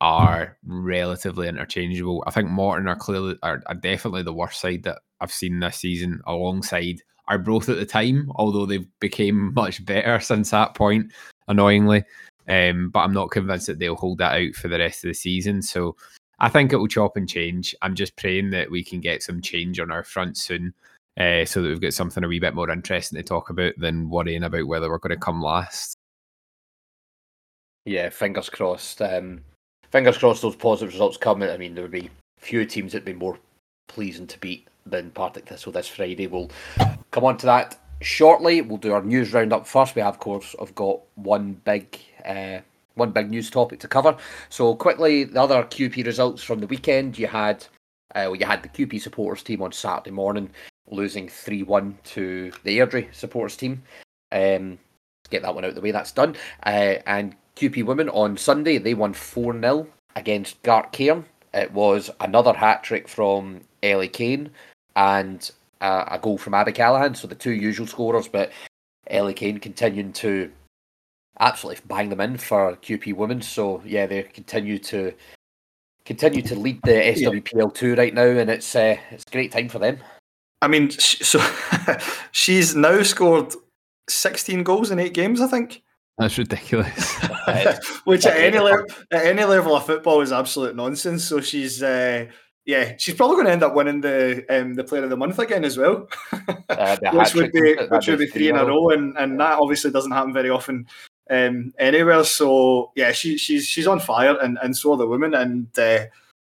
are relatively interchangeable. I think Morton are clearly are, are definitely the worst side that I've seen this season, alongside Arbroath at the time, although they've became much better since that point, annoyingly. Um, but I'm not convinced that they'll hold that out for the rest of the season. So I think it will chop and change. I'm just praying that we can get some change on our front soon, uh, so that we've got something a wee bit more interesting to talk about than worrying about whether we're going to come last. Yeah, fingers crossed. Um, fingers crossed those positive results come. I mean, there would be few teams that'd be more pleasing to beat than Partick Thistle this Friday. We'll come on to that shortly. We'll do our news roundup first. We have, of course, have got one big. Uh, one big news topic to cover. So quickly, the other QP results from the weekend. You had, uh, well, you had the QP supporters team on Saturday morning losing three one to the Airdrie supporters team. Um, get that one out of the way. That's done. Uh, and QP women on Sunday they won four 0 against Gartcairn. It was another hat trick from Ellie Kane and uh, a goal from Abby Callahan. So the two usual scorers, but Ellie Kane continuing to absolutely bang them in for QP women. So yeah, they continue to continue to lead the SWPL two right now, and it's uh, it's a great time for them. I mean, so she's now scored 16 goals in eight games, I think. That's ridiculous. Which at any level, at any level of football is absolute nonsense. So she's, uh, yeah, she's probably going to end up winning the um, the Player of the Month again as well, Uh, which would be which would be three in a row, and and that obviously doesn't happen very often um, anywhere. So yeah, she, she's she's on fire, and and so are the women, and uh,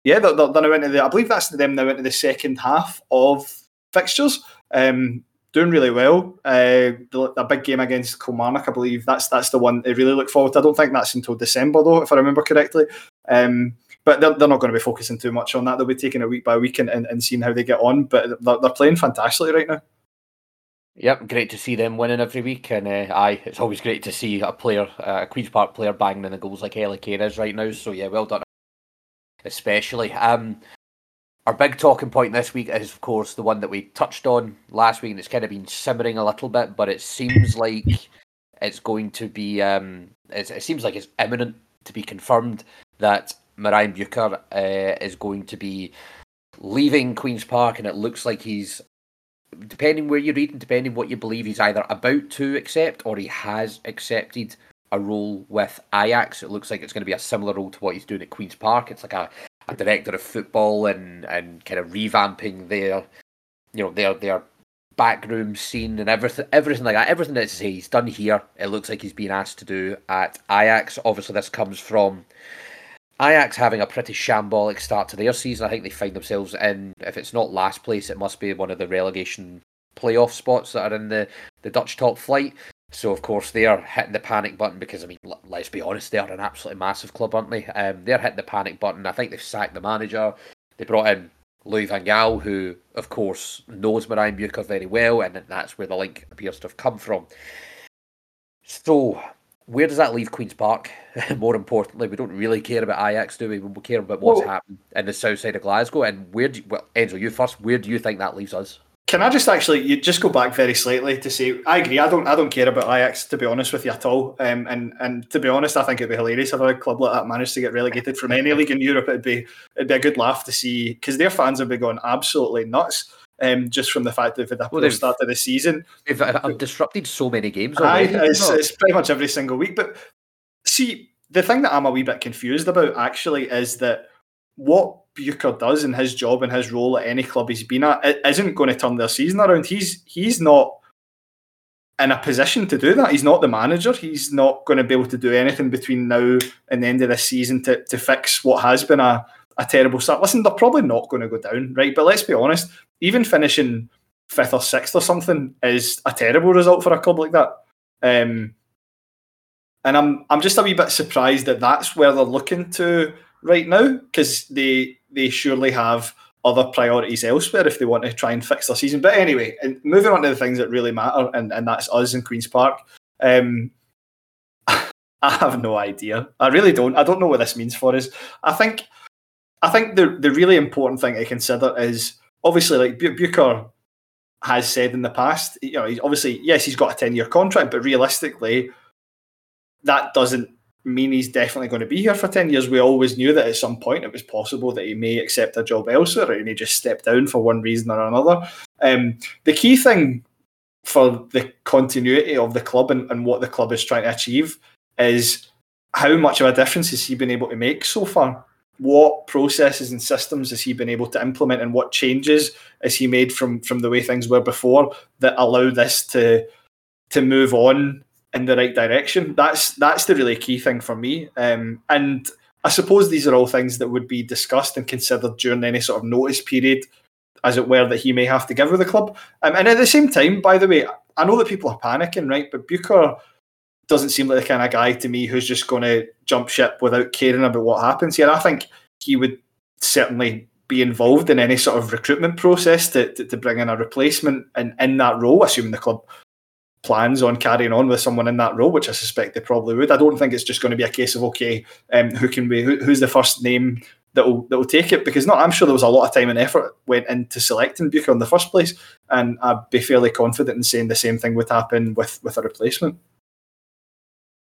yeah, they're, they're, they're now into the. I believe that's them now into the second half of fixtures. Um, doing really well. Uh, a big game against Kilmarnock, I believe. That's that's the one they really look forward to. I don't think that's until December though, if I remember correctly. Um, but they're, they're not going to be focusing too much on that. They'll be taking it week by week and, and, and seeing how they get on. But they're, they're playing fantastically right now. Yep, great to see them winning every week, and uh, aye, it's always great to see a player, uh, a Queens Park player, banging in the goals like Ellie Kane is right now. So yeah, well done, especially. Um, our big talking point this week is, of course, the one that we touched on last week, and it's kind of been simmering a little bit, but it seems like it's going to be. Um, it seems like it's imminent to be confirmed that Marijn Beuker uh, is going to be leaving Queens Park, and it looks like he's, depending where you read and depending what you believe, he's either about to accept or he has accepted a role with Ajax. It looks like it's going to be a similar role to what he's doing at Queens Park. It's like a, a director of football and, and kind of revamping their, you know, their their backroom scene and everything everything like that. Everything that he's done here, it looks like he's been asked to do at Ajax. Obviously, this comes from Ajax having a pretty shambolic start to their season. I think they find themselves in, if it's not last place, it must be one of the relegation playoff spots that are in the, the Dutch top flight. So of course they are hitting the panic button because I mean, let's be honest, they are an absolutely massive club, aren't they? Um, they're hitting the panic button. I think they've sacked the manager. They brought in Louis Van Gaal, who of course knows Marijn Beuker very well, and that's where the link appears to have come from. So where does that leave Queens Park? More importantly, we don't really care about Ajax, do we? We care about what's well, happening in the south side of Glasgow. And where do you, well, Enzo, you first. Where do you think that leaves us? Can I just actually you just go back very slightly to say I agree. I don't I don't care about Ajax to be honest with you at all. Um, and and to be honest, I think it'd be hilarious if a club like that managed to get relegated from any league in Europe. It'd be it'd be a good laugh to see because their fans would be going absolutely nuts. Um, just from the fact that they've had a well, start of the season, they've uh, disrupted so many games. Already, Aye, it's, it's pretty much every single week. But see, the thing that I'm a wee bit confused about actually is that what Beuker does in his job and his role at any club he's been at isn't going to turn their season around. He's he's not in a position to do that. He's not the manager. He's not going to be able to do anything between now and the end of this season to, to fix what has been a, a terrible start. Listen, they're probably not going to go down, right? But let's be honest, even finishing fifth or sixth or something is a terrible result for a club like that. Um, and I'm I'm just a wee bit surprised that that's where they're looking to right now because they they surely have other priorities elsewhere if they want to try and fix their season. But anyway, and moving on to the things that really matter, and, and that's us in Queen's Park. Um, I have no idea. I really don't. I don't know what this means for us. I think, I think the the really important thing to consider is obviously like Beuker has said in the past. You know, he's obviously yes, he's got a ten year contract, but realistically, that doesn't mean he's definitely going to be here for 10 years. We always knew that at some point it was possible that he may accept a job elsewhere and he just step down for one reason or another. Um, the key thing for the continuity of the club and, and what the club is trying to achieve is how much of a difference has he been able to make so far? What processes and systems has he been able to implement and what changes has he made from from the way things were before that allow this to to move on in the right direction. That's that's the really key thing for me. Um, and I suppose these are all things that would be discussed and considered during any sort of notice period, as it were, that he may have to give with the club. Um, and at the same time, by the way, I know that people are panicking, right? But Beuker doesn't seem like the kind of guy to me who's just going to jump ship without caring about what happens here. I think he would certainly be involved in any sort of recruitment process to, to, to bring in a replacement in, in that role, assuming the club plans on carrying on with someone in that role, which I suspect they probably would. I don't think it's just going to be a case of okay, um, who can be who, who's the first name that will that will take it because I'm sure there was a lot of time and effort went into selecting Beuker in the first place, and I'd be fairly confident in saying the same thing would happen with with a replacement.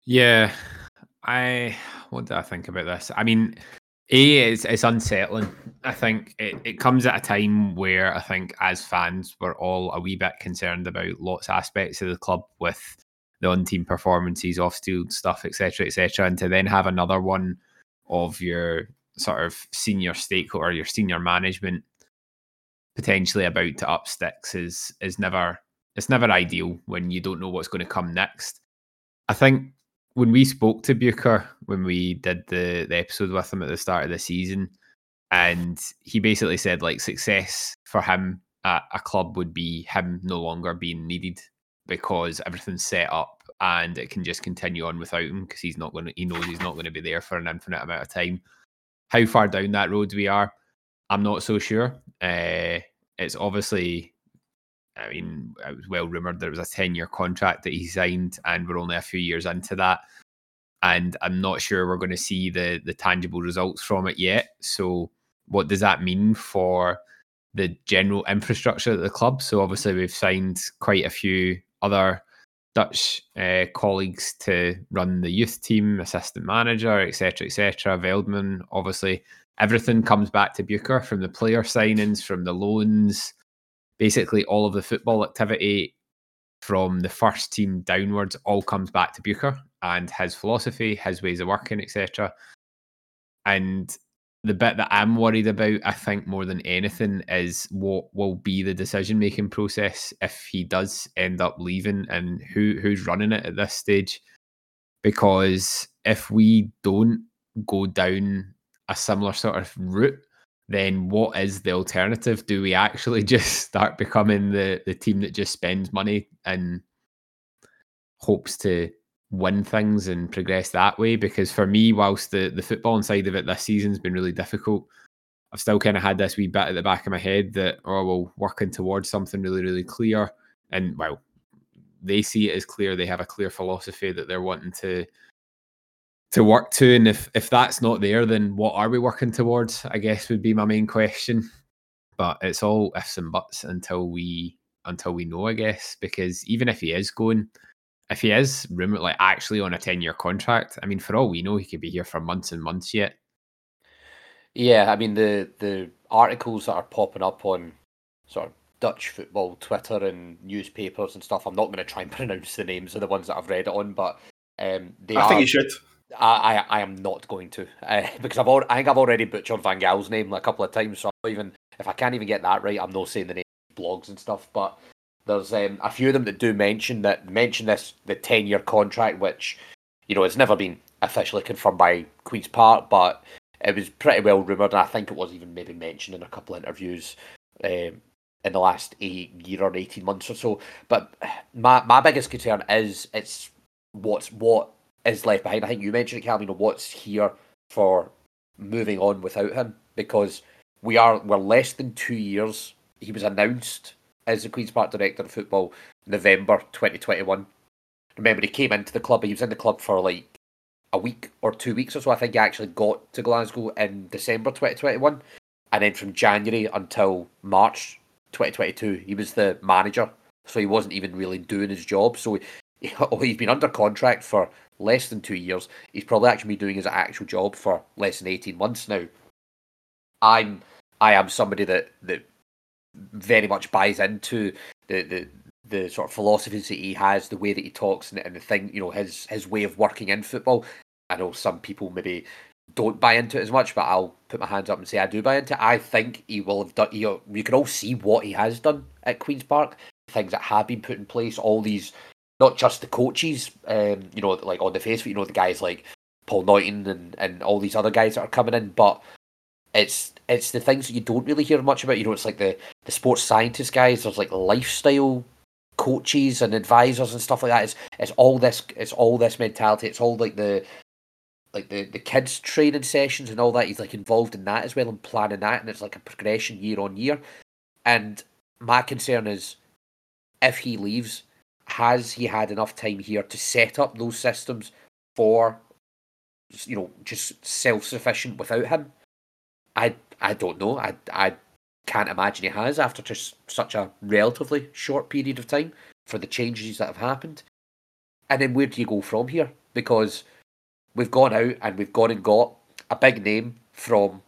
Yeah, I what do I think about this? I mean, a it's it's unsettling. I think it, it comes at a time where I think as fans we're all a wee bit concerned about lots of aspects of the club with the on-team performances, off-field stuff, etc., etc., and to then have another one of your sort of senior stakeholder, your senior management potentially about to up sticks is is never it's never ideal when you don't know what's going to come next. I think when we spoke to Beuker when we did the the episode with him at the start of the season, and he basically said like success for him at a club would be him no longer being needed because everything's set up and it can just continue on without him because he's not going to he knows he's not going to be there for an infinite amount of time. How far down that road we are, I'm not so sure. Uh, it's obviously I mean, it was well rumored there was a 10 year contract that he signed, and we're only a few years into that. And I'm not sure we're going to see the the tangible results from it yet. So, what does that mean for the general infrastructure of the club? So, obviously, we've signed quite a few other Dutch uh, colleagues to run the youth team, assistant manager, etc., etc. Veltman, obviously, everything comes back to Beuker from the player signings, from the loans, basically all of the football activity from the first team downwards all comes back to Beuker and his philosophy, his ways of working, etc. And the bit that I'm worried about, I think more than anything, is what will be the decision making process if he does end up leaving and who who's running it at this stage. Because if we don't go down a similar sort of route, then what is the alternative? Do we actually just start becoming the, the team that just spends money and hopes to win things and progress that way. Because for me, whilst the the football side of it this season's been really difficult, I've still kind of had this wee bit at the back of my head that oh well, working towards something really really clear, and well, they see it as clear. They have a clear philosophy that they're wanting to to work to, and if if that's not there, then what are we working towards? I guess would be my main question. But it's all ifs and buts until we until we know, I guess, because even if he is going, if he is rumored like actually on a 10 year contract, I mean, for all we know, he could be here for months and months yet. Yeah, I mean the the articles that are popping up on sort of Dutch football Twitter and newspapers and stuff. I'm not going to try and pronounce the names of the ones that I've read it on, but um, they I are, think you should. I, I, I am not going to uh, because I've al- I think I've already butchered Van Gaal's name a couple of times. So even if I can't even get that right, I'm not saying the name blogs and stuff. But there's um, a few of them that do mention that mention this the ten year contract, which you know it's never been officially confirmed by Queens Park, but it was pretty well rumored, and I think it was even maybe mentioned in a couple of interviews um, in the last eight year or eighteen months or so. But my my biggest concern is it's what's what is left behind. I think you mentioned it, Cal. You know what's here for moving on without him because we are we're less than two years. He was announced as the Queens Park director of football November 2021. Remember, he came into the club. He was in the club for like a week or two weeks or so. I think he actually got to Glasgow in December 2021, and then from January until March 2022, he was the manager. So he wasn't even really doing his job. So he, oh, he's been under contract for less than two years. He's probably actually been doing his actual job for less than 18 months now. I'm I am somebody that that very much buys into the the the sort of philosophies that he has, the way that he talks, and, and the thing you know his his way of working in football. I know some people maybe don't buy into it as much, but I'll put my hands up and say I do buy into it. I think he will have done. You we can all see what he has done at Queens Park, things that have been put in place, all these, not just the coaches, um, you know, like on the face, but you know, the guys like Paul Norton and and all these other guys that are coming in, but it's it's the things that you don't really hear much about. You know, it's like the the sports scientist guys. There's like lifestyle coaches and advisors and stuff like that. It's it's all this it's all this mentality. It's all like the like the the kids training sessions and all that. He's like involved in that as well and planning that, and it's like a progression year on year. And my concern is if he leaves, has he had enough time here to set up those systems for you know just self sufficient without him? I I don't know. I I can't imagine he has after just such a relatively short period of time for the changes that have happened. And then where do you go from here? Because we've gone out and we've gone and got a big name from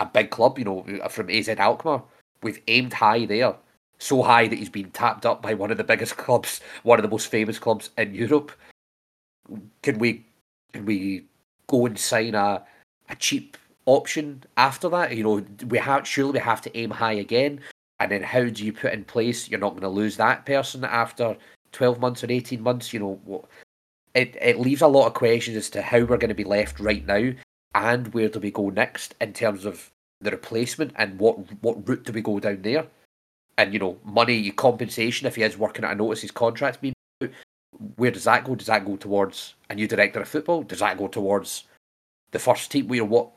a big club, you know, from AZ Alkmaar. We've aimed high there, so high that he's been tapped up by one of the biggest clubs, one of the most famous clubs in Europe. Can we can we go and sign a a cheap option after that? You know, we have surely we have to aim high again. And then how do you put in place? You're not going to lose that person after twelve months or eighteen months. You know, it it leaves a lot of questions as to how we're going to be left right now, and where do we go next in terms of the replacement and what what route do we go down there? And you know, money compensation if he is working at a notice his contract's been. Out, where does that go? Does that go towards a new director of football? Does that go towards the first team? We what?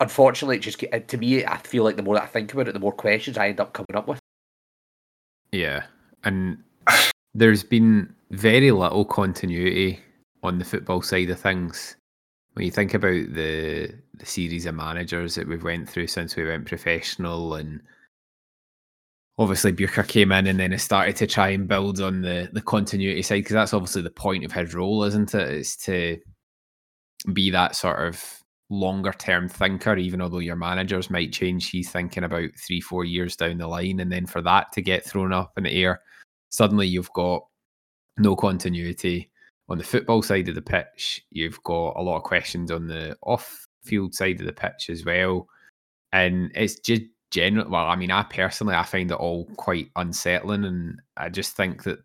Unfortunately, it just to me, I feel like the more that I think about it, the more questions I end up coming up with. Yeah, and there's been very little continuity on the football side of things. When you think about the the series of managers that we've went through since we went professional, and obviously Beuker came in and then it started to try and build on the the continuity side because that's obviously the point of his role, isn't it? Is to be that sort of longer term thinker, even although your managers might change, he's thinking about three, four years down the line. And then for that to get thrown up in the air, suddenly you've got no continuity on the football side of the pitch. You've got a lot of questions on the off field side of the pitch as well. And it's just general well, I mean, I personally I find it all quite unsettling and I just think that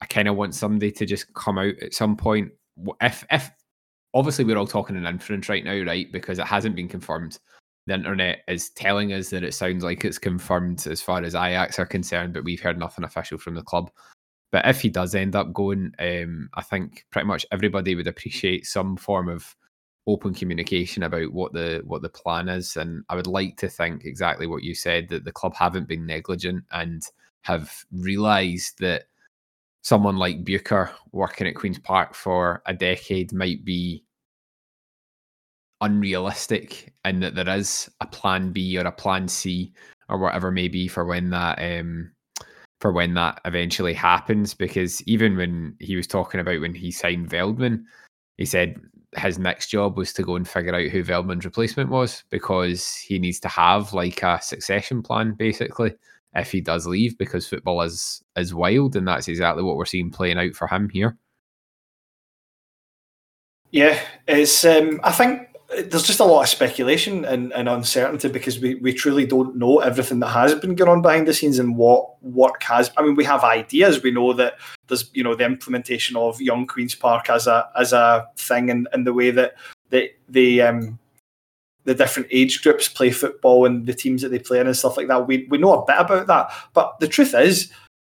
I kind of want somebody to just come out at some point. If if obviously we're all talking in inference right now, right? Because it hasn't been confirmed. The internet is telling us that it sounds like it's confirmed as far as Ajax are concerned, but we've heard nothing official from the club. But if he does end up going, um, I think pretty much everybody would appreciate some form of open communication about what the what the plan is. And I would like to think exactly what you said that the club haven't been negligent and have realised that someone like Beuker working at Queen's Park for a decade might be unrealistic and that there is a plan B or a plan C or whatever may be for when that um for when that eventually happens because even when he was talking about when he signed Veltman he said his next job was to go and figure out who Veltman's replacement was because he needs to have like a succession plan basically if he does leave because football is is wild and that's exactly what we're seeing playing out for him here. Yeah, it's um I think there's just a lot of speculation and, and uncertainty because we, we truly don't know everything that has been going on behind the scenes and what work has. I mean, we have ideas. We know that there's you know the implementation of Young Queens Park as a as a thing and, and the way that the the um the different age groups play football and the teams that they play in and stuff like that. We we know a bit about that, but the truth is.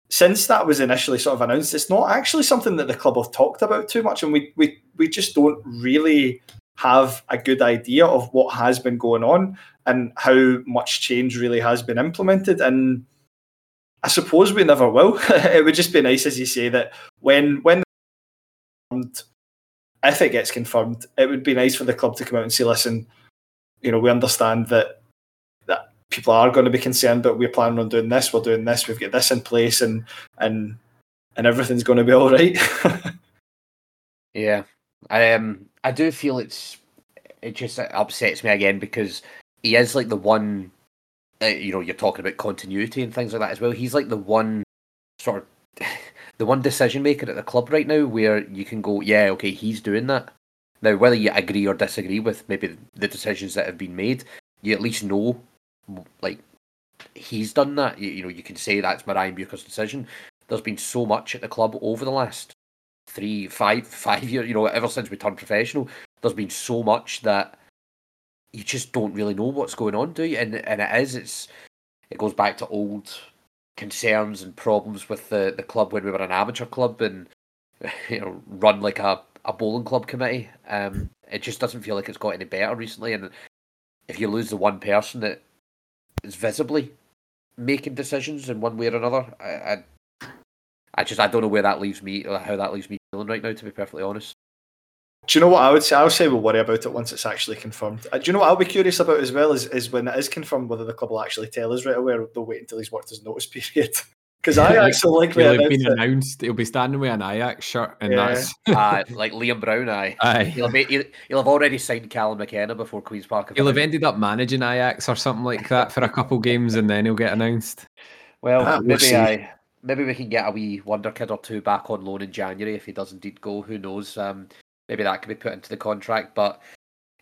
Since that was initially sort of announced, it's not actually something that the club have talked about too much, and we we, we just don't really have a good idea of what has been going on and how much change really has been implemented. And I suppose we never will. it would just be nice, as you say, that when when if it gets confirmed, it would be nice for the club to come out and say, "Listen, you know, we understand that that people are going to be concerned, but we're planning on doing this. We're doing this. We've got this in place, and and and everything's going to be all right." yeah, I um, I do feel it's it just upsets me again because he is like the one. Uh, you know, you're talking about continuity and things like that as well. He's like the one sort of the one decision maker at the club right now where you can go, yeah, okay, he's doing that. Now, whether you agree or disagree with maybe the decisions that have been made, you at least know, like, he's done that. You, you know, you can say that's Marijn Beuker's decision. There's been so much at the club over the last three, five, five years. You know, ever since we turned professional, there's been so much that you just don't really know what's going on, do you? And and it is, it's it goes back to old concerns and problems with the, the club when we were an amateur club and you know run like a, a bowling club committee. Um, it just doesn't feel like it's got any better recently. And if you lose the one person that is visibly making decisions in one way or another, I, I, I just I don't know where that leaves me, or how that leaves me feeling right now. To be perfectly honest. Do you know what I would say? I would say we'll worry about it once it's actually confirmed. Uh, do you know what I'll be curious about as well is, is when it is confirmed whether the club will actually tell us right away or they'll wait until he's worked his notice period. Because Ajax will like he'll have been it. announced. He'll be standing with an Ajax shirt, and yeah. that's uh, like Liam Brown. Aye, aye. He'll, have, he'll, he'll have already signed Callum McKenna before Queens Park. He'll have ended up managing Ajax or something like that for a couple games, and then he'll get announced. Well, ah, maybe I maybe we can get a wee wonder kid or two back on loan in January if he does indeed go. Who knows? Um, maybe that could be put into the contract. But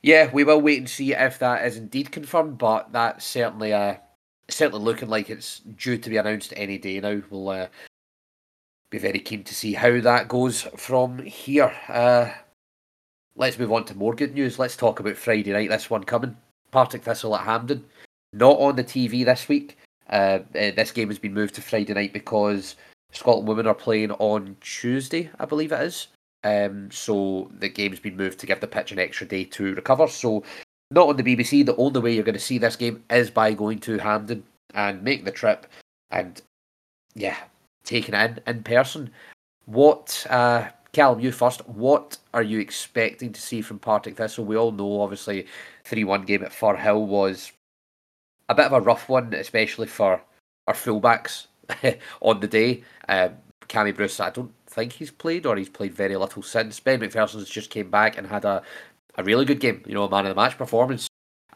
yeah, we will wait and see if that is indeed confirmed. But that's certainly uh, certainly looking like it's due to be announced any day now. We'll uh, be very keen to see how that goes from here. Uh, let's move on to more good news. Let's talk about Friday night. This one coming. Partick Thistle at Hampden. Not on the TV this week. Uh, uh, this game has been moved to Friday night because Scotland women are playing on Tuesday, I believe it is. Um, so the game's been moved to give the pitch an extra day to recover. So not on the BBC. The only way you're going to see this game is by going to Hampden and make the trip and yeah, taking it in in person. What, uh, Calum, you first. What are you expecting to see from Partick Thistle? We all know, obviously, three-one game at Firhill was a bit of a rough one, especially for our fullbacks on the day. Um, Cammy Bruce, I don't think he's played, or he's played very little since. Ben McPherson's just came back and had a, a really good game, you know, a man of the match performance.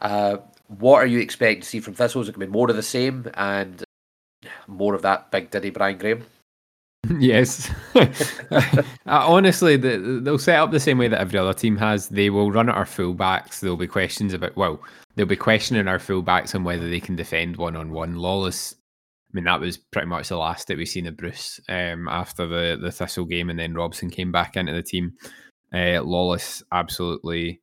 Uh, what are you expecting to see from Thistle? Is it to be more of the same and more of that big Diddy Brian Graham? yes. honestly, the, they'll set up the same way that every other team has. They will run at our fullbacks. There'll be questions about, well, they'll be questioning our fullbacks on whether they can defend one on one. Lawless I mean, that was pretty much the last that we've seen of Bruce um, after the, the Thistle game, and then Robson came back into the team. Uh, Lawless absolutely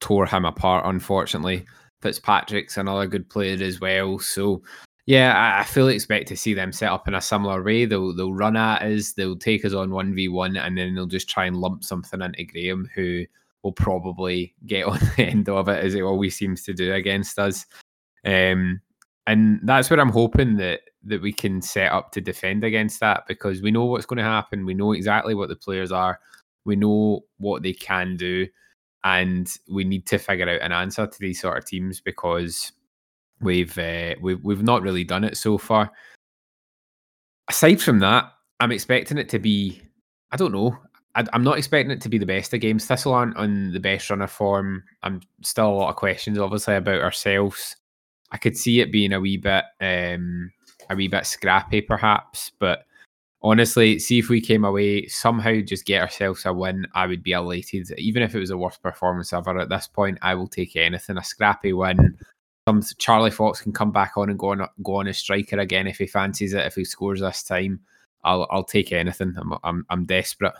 tore him apart, unfortunately. Fitzpatrick's another good player as well. So Yeah, I, fully expect to see them set up in a similar way. They'll they'll run at us, they'll take us on one v one, and then they'll just try and lump something into Graham, who will probably get on the end of it, as it always seems to do against us. Um, and that's where I'm hoping that that we can set up to defend against that because we know what's going to happen. We know exactly what the players are. We know what they can do, and we need to figure out an answer to these sort of teams because we've uh, we've we've not really done it so far. Aside from that, I'm expecting it to be. I don't know. I, am not expecting it to be the best of games. Thistle aren't on the best run of form. I'm still a lot of questions, obviously, about ourselves. I could see it being a wee bit, um, a wee bit scrappy, perhaps. But honestly, see if we came away somehow, just get ourselves a win. I would be elated, even if it was the worst performance ever. At this point, I will take anything. A scrappy win. Some Charlie Fox can come back on and go on go on as striker again if he fancies it. If he scores this time, I'll I'll take anything. I'm I'm, I'm desperate.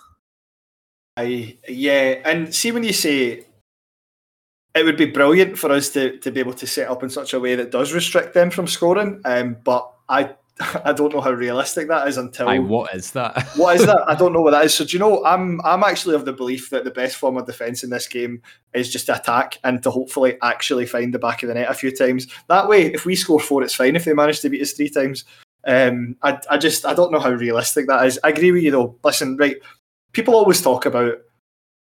I yeah, and see when you say it would be brilliant for us to, to be able to set up in such a way that does restrict them from scoring. Um, but I I don't know how realistic that is until Aye, what is that? what is that? I don't know what that is. So do you know? I'm I'm actually of the belief that the best form of defence in this game is just to attack and to hopefully actually find the back of the net a few times. That way, if we score four, it's fine. If they manage to beat us three times, um, I I just I don't know how realistic that is. I agree with you though. Listen, right? People always talk about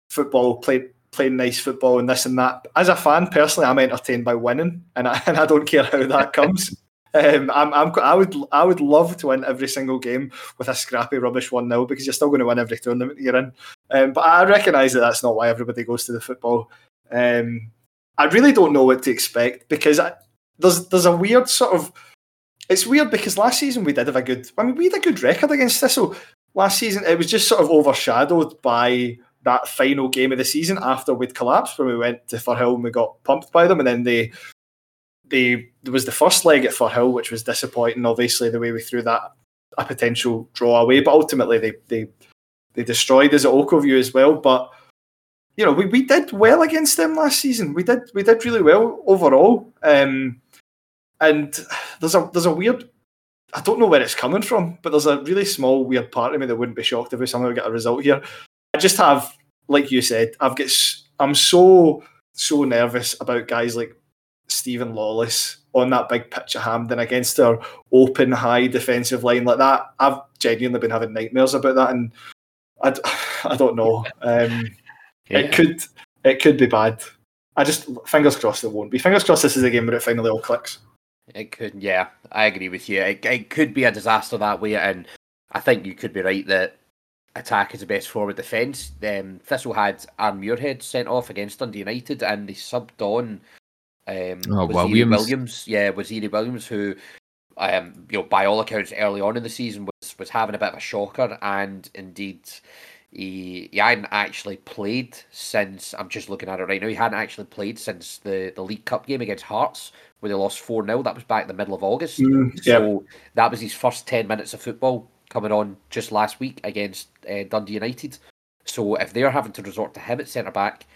football played playing nice football and this and that. As a fan, personally, I'm entertained by winning, and I, and I don't care how that comes. Um, I'm, I'm, I would, I would love to win every single game with a scrappy rubbish one 0 because you're still going to win every tournament you're in. Um, but I recognise that that's not why everybody goes to the football. Um, I really don't know what to expect because I, there's, there's a weird sort of. It's weird because last season we did have a good. I mean, we had a good record against Thistle last season. It was just sort of overshadowed by that final game of the season after we'd collapsed when we went to Firhill and we got pumped by them, and then they they there was the first leg at Firhill, which was disappointing. Obviously, the way we threw that a potential draw away, but ultimately they they they destroyed us at Ochilview as well. But you know, we, we did well against them last season. We did we did really well overall. Um, and there's a there's a weird I don't know where it's coming from, but there's a really small weird part of me that wouldn't be shocked if we somehow get a result here. I just have, like you said, I've got I'm so so nervous about guys like Steven Lawless on that big pitch at Hampden against our open high defensive line like that. I've genuinely been having nightmares about that, and I, I don't know. Um, yeah. It could it could be bad. I just fingers crossed it won't be. Fingers crossed this is a game where it finally all clicks. It could, yeah, I agree with you. It, it could be a disaster that way, and I think you could be right that attack is the best of defence. Um, Thistle had Aaron Muirhead sent off against Dundee United, and they subbed on um, oh, Williams. Williams. Yeah, Waziri Williams, who, um, you know, by all accounts, early on in the season was was having a bit of a shocker, and indeed. He, he hadn't actually played since I'm just looking at it right now. He hadn't actually played since the, the League Cup game against Hearts, where they lost 4 0. That was back in the middle of August. Mm, so that was his first 10 minutes of football coming on just last week against uh, Dundee United. So if they're having to resort to him at centre back,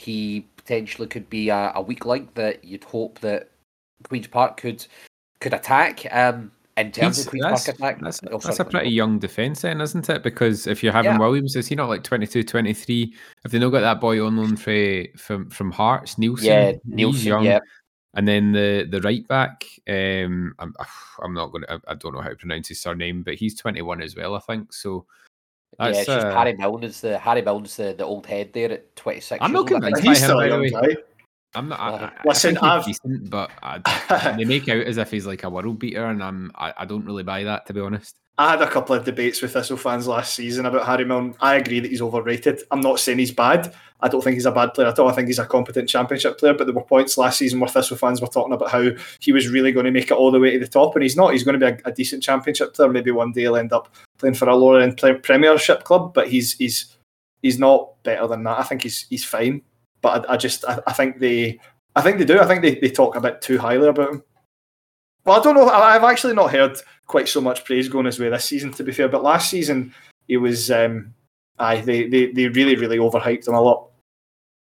he potentially could be a, a, weak link that you'd hope that Queens Park could could attack. Um, in terms He's, of Queens Park attack, that's, oh, that's a pretty young defence then, isn't it? Because if you're having yeah. Williams, is he not like 22, 23? If they not got that boy on loan for, from from Hearts, Neilson, yeah, Neilson, young. Yeah. And then the the right back, um, I'm I'm not going to I don't know how to pronounce his surname, but he's 21 as well, I think. So that's, yeah, it's just uh, Harry Milne's the Harry Milne's the, the old head there at 26. I'm not convinced by him, by the way. I'm not. I, I, Listen, I I've decent, but I, they make out as if he's like a world beater, and I'm. I, I don't really buy that to be honest. I had a couple of debates with Thistle fans last season about Harry Milne. I agree that he's overrated. I'm not saying he's bad. I don't think he's a bad player at all. I think he's a competent championship player. But there were points last season where Thistle fans were talking about how he was really going to make it all the way to the top, and he's not. He's going to be a, a decent championship player. Maybe one day he'll end up playing for a lower end Premiership club. But he's he's he's not better than that. I think he's he's fine. But I, I just I, I, think they I think they do. I think they, they talk a bit too highly about him. Well, I don't know. I've actually not heard quite so much praise going his way this season, to be fair. But last season, he was. Um, aye, they, they, they really, really overhyped him a lot.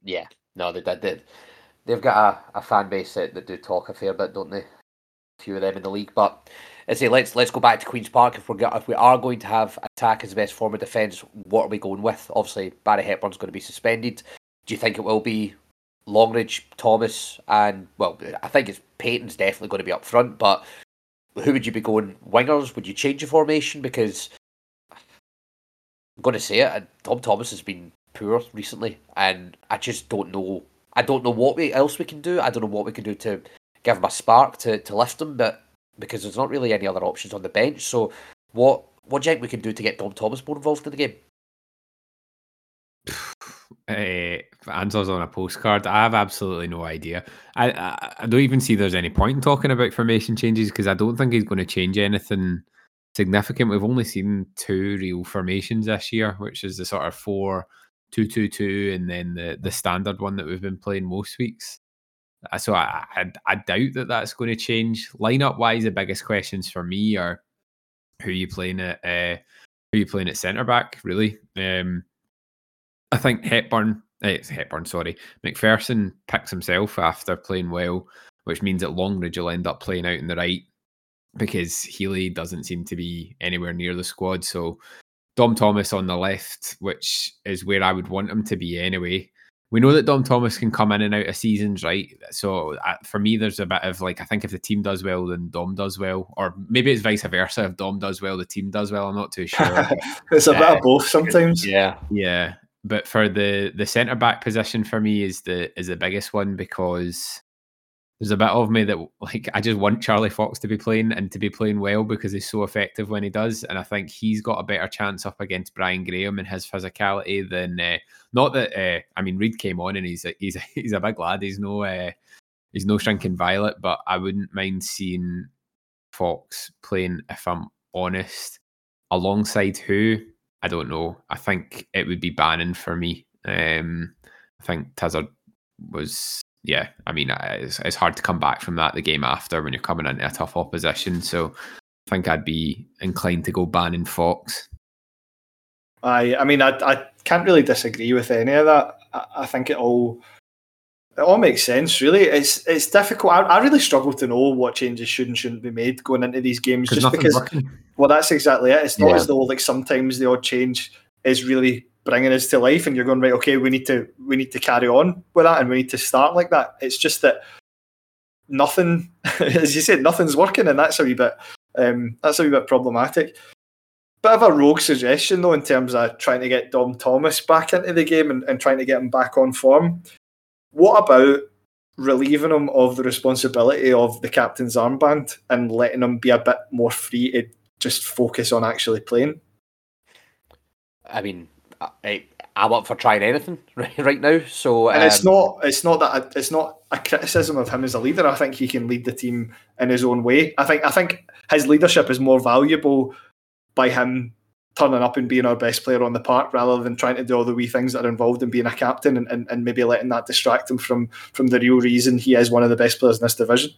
Yeah, no, they did. They, they've got a, a fan base that, that do talk a fair bit, don't they? few of them in the league. But I say let's let's go back to Queens Park. If we're if we are going to have attack as the best form of defence, what are we going with? Obviously, Barry Hepburn's going to be suspended. Do you think it will be Longridge, Thomas, and well, I think it's Paton's definitely going to be up front. But who would you be going wingers? Would you change your formation because I'm going to say it. Dom Thomas has been poor recently, and I just don't know. I don't know what we, else we can do. I don't know what we can do to give him a spark to, to lift him, but because there's not really any other options on the bench. So, what what do you think we can do to get Dom Thomas more involved in the game? Uh, answers on a postcard. I have absolutely no idea. I, I, I don't even see there's any point in talking about formation changes because I don't think he's going to change anything significant. We've only seen two real formations this year, which is the sort of four two two two, and then the the standard one that we've been playing most weeks. Uh, so I, I, I doubt that that's going to change. Lineup wise, the biggest questions for me are who you playing at uh, who you playing at centre back. Really, um, I think Hepburn. Uh, it's Hepburn, sorry. McPherson picks himself after playing well, which means that Longridge will end up playing out in the right because Healy doesn't seem to be anywhere near the squad. So Dom Thomas on the left, which is where I would want him to be anyway. We know that Dom Thomas can come in and out of seasons, right? So uh, for me, there's a bit of like, I think if the team does well, then Dom does well. Or maybe it's vice versa. If Dom does well, the team does well. I'm not too sure. it's a bit of both sometimes. Yeah. Yeah. But for the the centre back position for me is the is the biggest one because there's a bit of me that like I just want Charlie Fox to be playing and to be playing well because he's so effective when he does, and I think he's got a better chance up against Brian Graham and his physicality than uh, not that uh, I mean Reed came on and he's a, he's a, he's a big lad. He's no uh, he's no shrinking violet, but I wouldn't mind seeing Fox playing if I'm honest. Alongside who I don't know. I think it would be Bannon for me. Um, I think Tizzard was yeah, I mean, it's, it's hard to come back from that the game after when you're coming into a tough opposition. So I think I'd be inclined to go Bannon Fox. I, I mean, I, I can't really disagree with any of that. I, I think it all it all makes sense. Really, it's it's difficult. I, I really struggle to know what changes should and shouldn't be made going into these games, just because. Working. Well, that's exactly it. It's not yeah. as though like sometimes the odd change is really bringing us to life and you're going right okay we need to we need to carry on with that and we need to start like that it's just that nothing as you said nothing's working and that's a wee bit um, that's a wee bit problematic bit of a rogue suggestion though in terms of trying to get Dom Thomas back into the game and, and trying to get him back on form what about relieving him of the responsibility of the captain's armband and letting him be a bit more free to just focus on actually playing I mean, I, I'm up for trying anything right, right now. So and it's um, not it's not that it's not a criticism of him as a leader. I think he can lead the team in his own way. I think I think his leadership is more valuable by him turning up and being our best player on the park rather than trying to do all the wee things that are involved in being a captain and, and, and maybe letting that distract him from from the real reason he is one of the best players in this division.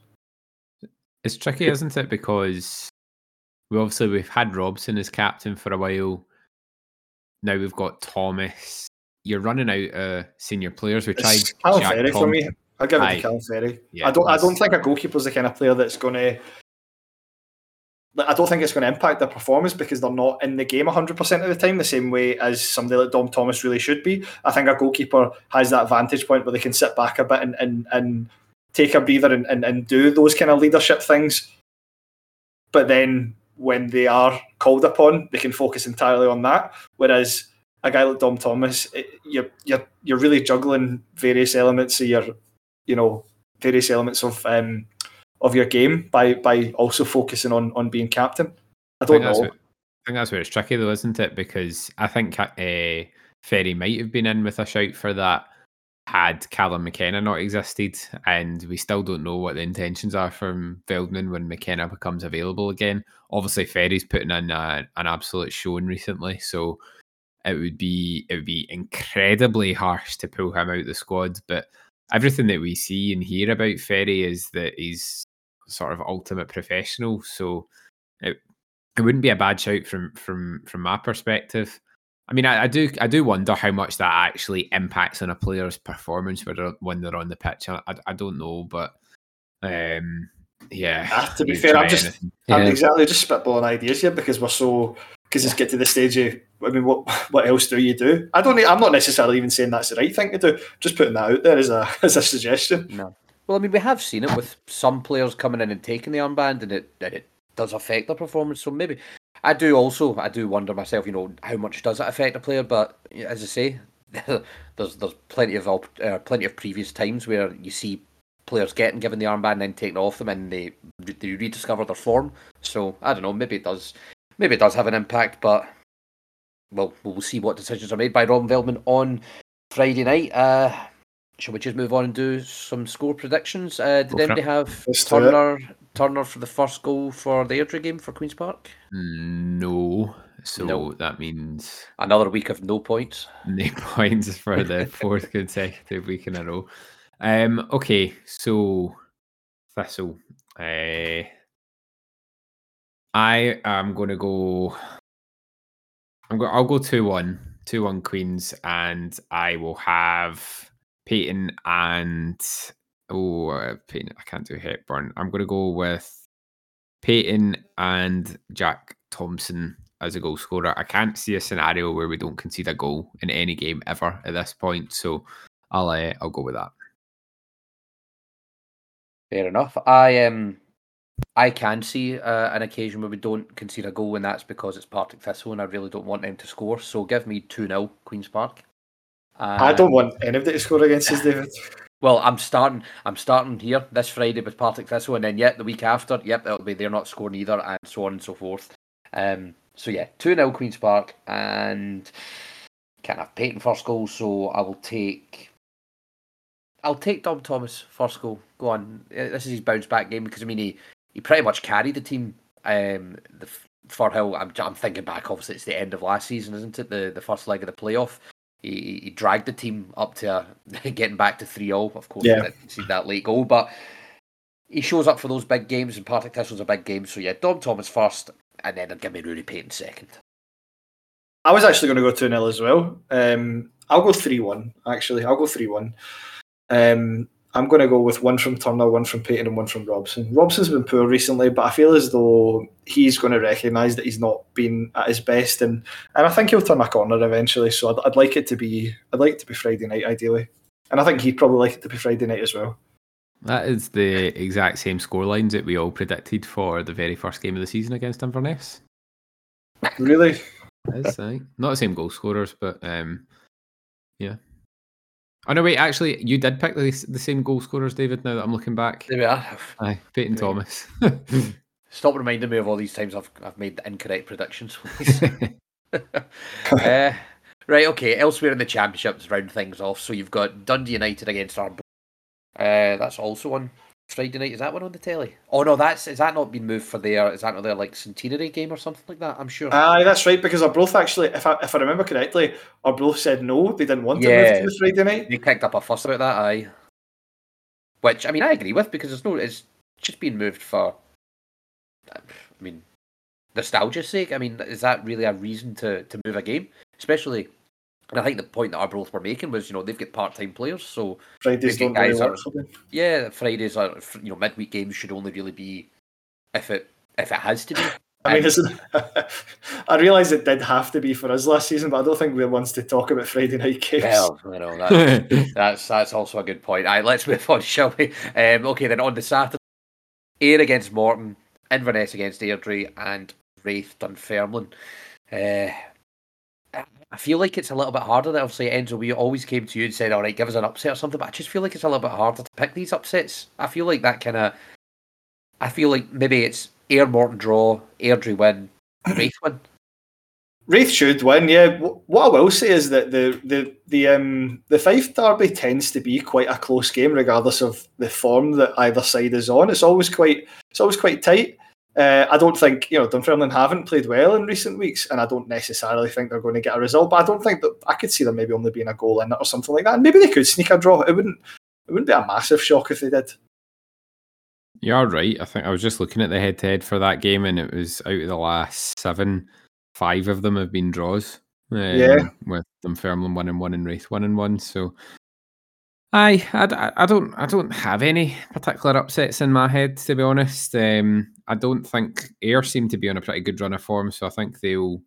It's tricky, isn't it? Because we obviously we've had Robson as captain for a while now we've got Thomas. You're running out uh, senior players. We tried Calum Ferry for me. I'll give it Aye. to Calum Ferry. Yeah, I don't. I don't think a goalkeeper's the kind of player that's going to. I don't think it's going to impact their performance because they're not in the game 100% of the time, the same way as somebody like Dom Thomas really should be. I think a goalkeeper has that vantage point where they can sit back a bit and, and, and take a breather and, and, and do those kind of leadership things. But then when they are called upon, they can focus entirely on that. Whereas a guy like Dom Thomas, it, you're you're you're really juggling various elements of your, you know, various elements of um of your game by by also focusing on on being captain. I don't I know. What, I think that's where it's tricky though, isn't it? Because I think uh, Ferry might have been in with a shout for that had Callan McKenna not existed, and we still don't know what the intentions are from Veltman when McKenna becomes available again. Obviously, Ferry's putting in a, an absolute showing recently, so it would be it would be incredibly harsh to pull him out the squad. But everything that we see and hear about Ferry is that he's sort of ultimate professional. So it it wouldn't be a bad shout from from from my perspective. I mean, I, I, do I do wonder how much that actually impacts on a player's performance when they're, when they're on the pitch. I, I, I don't know, but um, Yeah. Ah, to be fair, I'm just- anything. I'm Yeah. exactly just spitballing ideas here because we're so because it's get to the stage of I mean, what what else do you do? I don't. I'm not necessarily even saying that's the right thing to do. Just putting that out there as a as a suggestion. No. Well, I mean, we have seen it with some players coming in and taking the armband, and it and it does affect their performance. So maybe I do also. I do wonder myself. You know, how much does it affect a player? But as I say, there's there's plenty of uh, plenty of previous times where you see players getting given the armband and then taken off them, and they they rediscover their form. So I don't know. Maybe it does. Maybe it does have an impact, but well, we'll see what decisions are made by Robin Veltman on Friday night. Uh, shall we just move on and do some score predictions? Uh, did Go anybody have Let's. Turner Turner for the first goal for the Airdrie game for Queens Park? No. So No. that means Another week of no points. no points for the fourth consecutive week in a row. Um, okay, so Thistle. Uh, I am going to go. I'm going. I'll go two one, two one Queens, and I will have Paton and oh Paton. I can't do Hepburn. I'm going to go with Paton and Jack Thompson as a goal scorer. I can't see a scenario where we don't concede a goal in any game ever at this point. So I'll uh, I'll go with that. Fair enough. I um, I can see uh, an occasion where we don't concede a goal, and that's because it's Partick Thistle, and I really don't want them to score. So give me two 0 Queens Park. I don't want anybody to score against us, David. Well, I'm starting. I'm starting here this Friday with Partick Thistle, and then yet the week after, yep, it'll be they're not scoring either, and so on and so forth. Um, so yeah, two 0 Queens Park, and can't have Paton first goal, so I will take. I'll take Dom Thomas first goal. Go on. Uh, This is his bounce back game because I mean he, he pretty much carried the team. Um, the Firhill. I'm I'm thinking back. Obviously, it's the end of last season, isn't it? The the first leg of the playoff. He, he dragged the team up to uh, getting back to 3 0. Of course, Yeah. see that late goal, but he shows up for those big games, and Partick Thistle's a big game. So, yeah, Dom Thomas first, and then I'd give me Ruari Paton second. I was actually going to go 2 0 as well. Um, I'll go 3 1, actually. I'll go 3 1. Um, I'm going to go with one from Turner, one from Paton, and one from Robson. Robson's been poor recently, but I feel as though he's going to recognise that he's not been at his best, and, and I think he'll turn a corner eventually. So I'd, I'd like it to be I'd like it to be Friday night ideally, and I think he'd probably like it to be Friday night as well. That is the exact same scorelines that we all predicted for the very first game of the season against Inverness. Really, It's aye. not the same goal scorers, but um, yeah. Oh no, wait. Actually, you did pick the, the same goal scorers, David. Now that I'm looking back, There we are. aye, Paton. Thomas. Stop reminding me of all these times I've, I've made the incorrect predictions. uh, right, okay. Elsewhere in the championship, to round things off. So you've got Dundee United against Arbroath. Uh, that's also on Friday night. Is that one on the telly? Oh no, that's is that not been moved for their? Is that not their like centenary game or something like that? I'm sure. aye, that's right. Because Arbroath actually, if I if I remember correctly, Arbroath said no, they didn't want to move to the Friday night. they kicked up a fuss about that. Aye. Which I mean, I agree with because there's no. It's just being moved for. I mean, nostalgia's sake. I mean, is that really a reason to to move a game? Especially, and I think the point that Arbroath were making was, you know, they've got part time players, so Fridays don't really guys work for them. yeah, Fridays are you know midweek games should only really be if it if it has to be. I mean, I realise it did have to be for us last season, but I don't think we're ones to talk about Friday night games. Well, you know that's that's that's also a good point. All right, let's move on, shall we? Um, okay, then on the Saturday, Ayr against Morton, Inverness against Airdrie, and Raith Dunfermline. Uh, I feel like it's a little bit harder. That obviously Enzo, we always came to you and said, "All right, give us an upset or something." But I just feel like it's a little bit harder to pick these upsets. I feel like that kind of. I feel like maybe it's Ayr Morton draw, Airdrie win, Raith win. Raith should win, yeah. What I will say is that the the the um the Fife derby tends to be quite a close game, regardless of the form that either side is on. It's always quite it's always quite tight. Uh, I don't think you know Dunfermline haven't played well in recent weeks, and I don't necessarily think they're going to get a result. But I don't think that I could see them maybe only being a goal in it or something like that. And maybe they could sneak a draw. It wouldn't it wouldn't be a massive shock if they did. You are right. I think I was just looking at the head to head for that game, and it was out of the last seven, five of them have been draws. Um, Yeah. with Dunfermline one and one and Raith one and one. So I, I, I don't I don't have any particular upsets in my head to be honest. Um, I don't think Ayr seem to be on a pretty good run of form, so I think they'll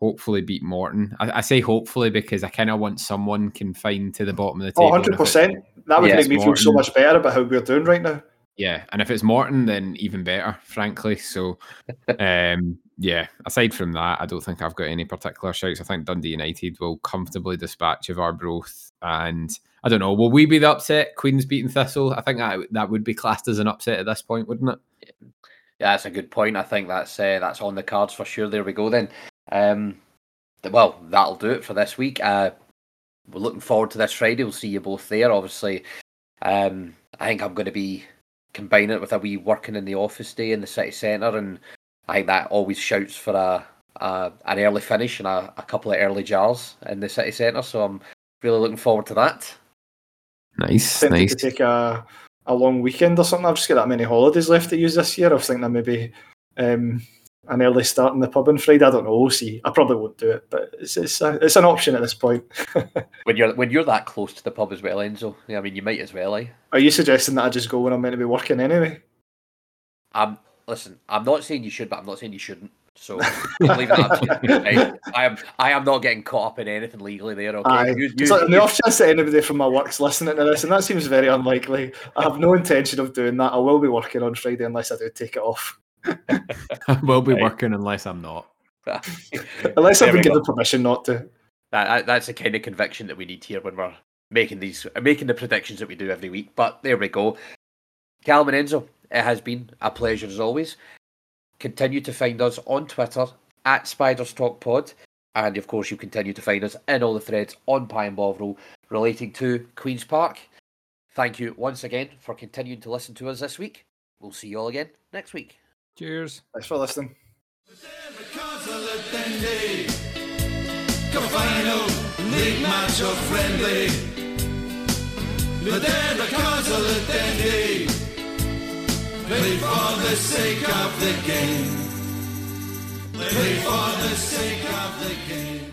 hopefully beat Morton. I, I say hopefully because I kind of want someone confined to the bottom of the Oh, table. and 100%. That would Yeah, make me feel so much better about how we're doing right now. Yeah, and if it's Morton, then even better, frankly. So, um, yeah. Aside from that, I don't think I've got any particular shouts. I think Dundee United will comfortably dispatch of our Arbroath, and I don't know. Will we be the upset? Queens beating Thistle. I think that that would be classed as an upset at this point, wouldn't it? Yeah, that's a good point. I think that's uh, that's on the cards for sure. There we go then. Um, well, that'll do it for this week. Uh, we're looking forward to this Friday. We'll see you both there. Obviously, um, I think I'm going to be combining it with a wee working in the office day in the city centre, and I think that always shouts for a, a an early finish and a, a couple of early jars in the city centre. So I'm really looking forward to that. Nice, nice. to take a, a long weekend or something. I've just got that many holidays left to use this year. I was thinking that maybe um, an early start in the pub on Friday. I don't know. We'll see. I probably won't do it, but it's it's, a, it's an option at this point. When you're when you're that close to the pub as well, Enzo. Yeah, I mean you might as well, eh? Are you suggesting that I just go when I'm meant to be working anyway? I'm listen. I'm not saying you should, but I'm not saying you shouldn't. So leave that up to you. Right? I am. I am not getting caught up in anything legally there. Okay. Aye. You- It's you- like the off chance that anybody from my work's listening to this, and that seems very unlikely. I have no intention of doing that. I will be working on Friday unless I do take it off. I will be Right. working unless I'm not. Unless There I've we been go. given permission not to. That, that- that's the kind of conviction that we need here when we're making these making the predictions that we do every week. But there we go. Calum and Enzo, it has been a pleasure as always. Continue to find us on Twitter at Spiders Talk Pod, and of course you continue to find us in all the threads on Pie and Bovril relating to Queens Park. Thank you once again for continuing to listen to us this week. We'll see you all again next week. Cheers. Thanks for listening. Casa Come final League match or friendly Vedere the casa le tendi Play for the sake of the game. Play for the sake of the game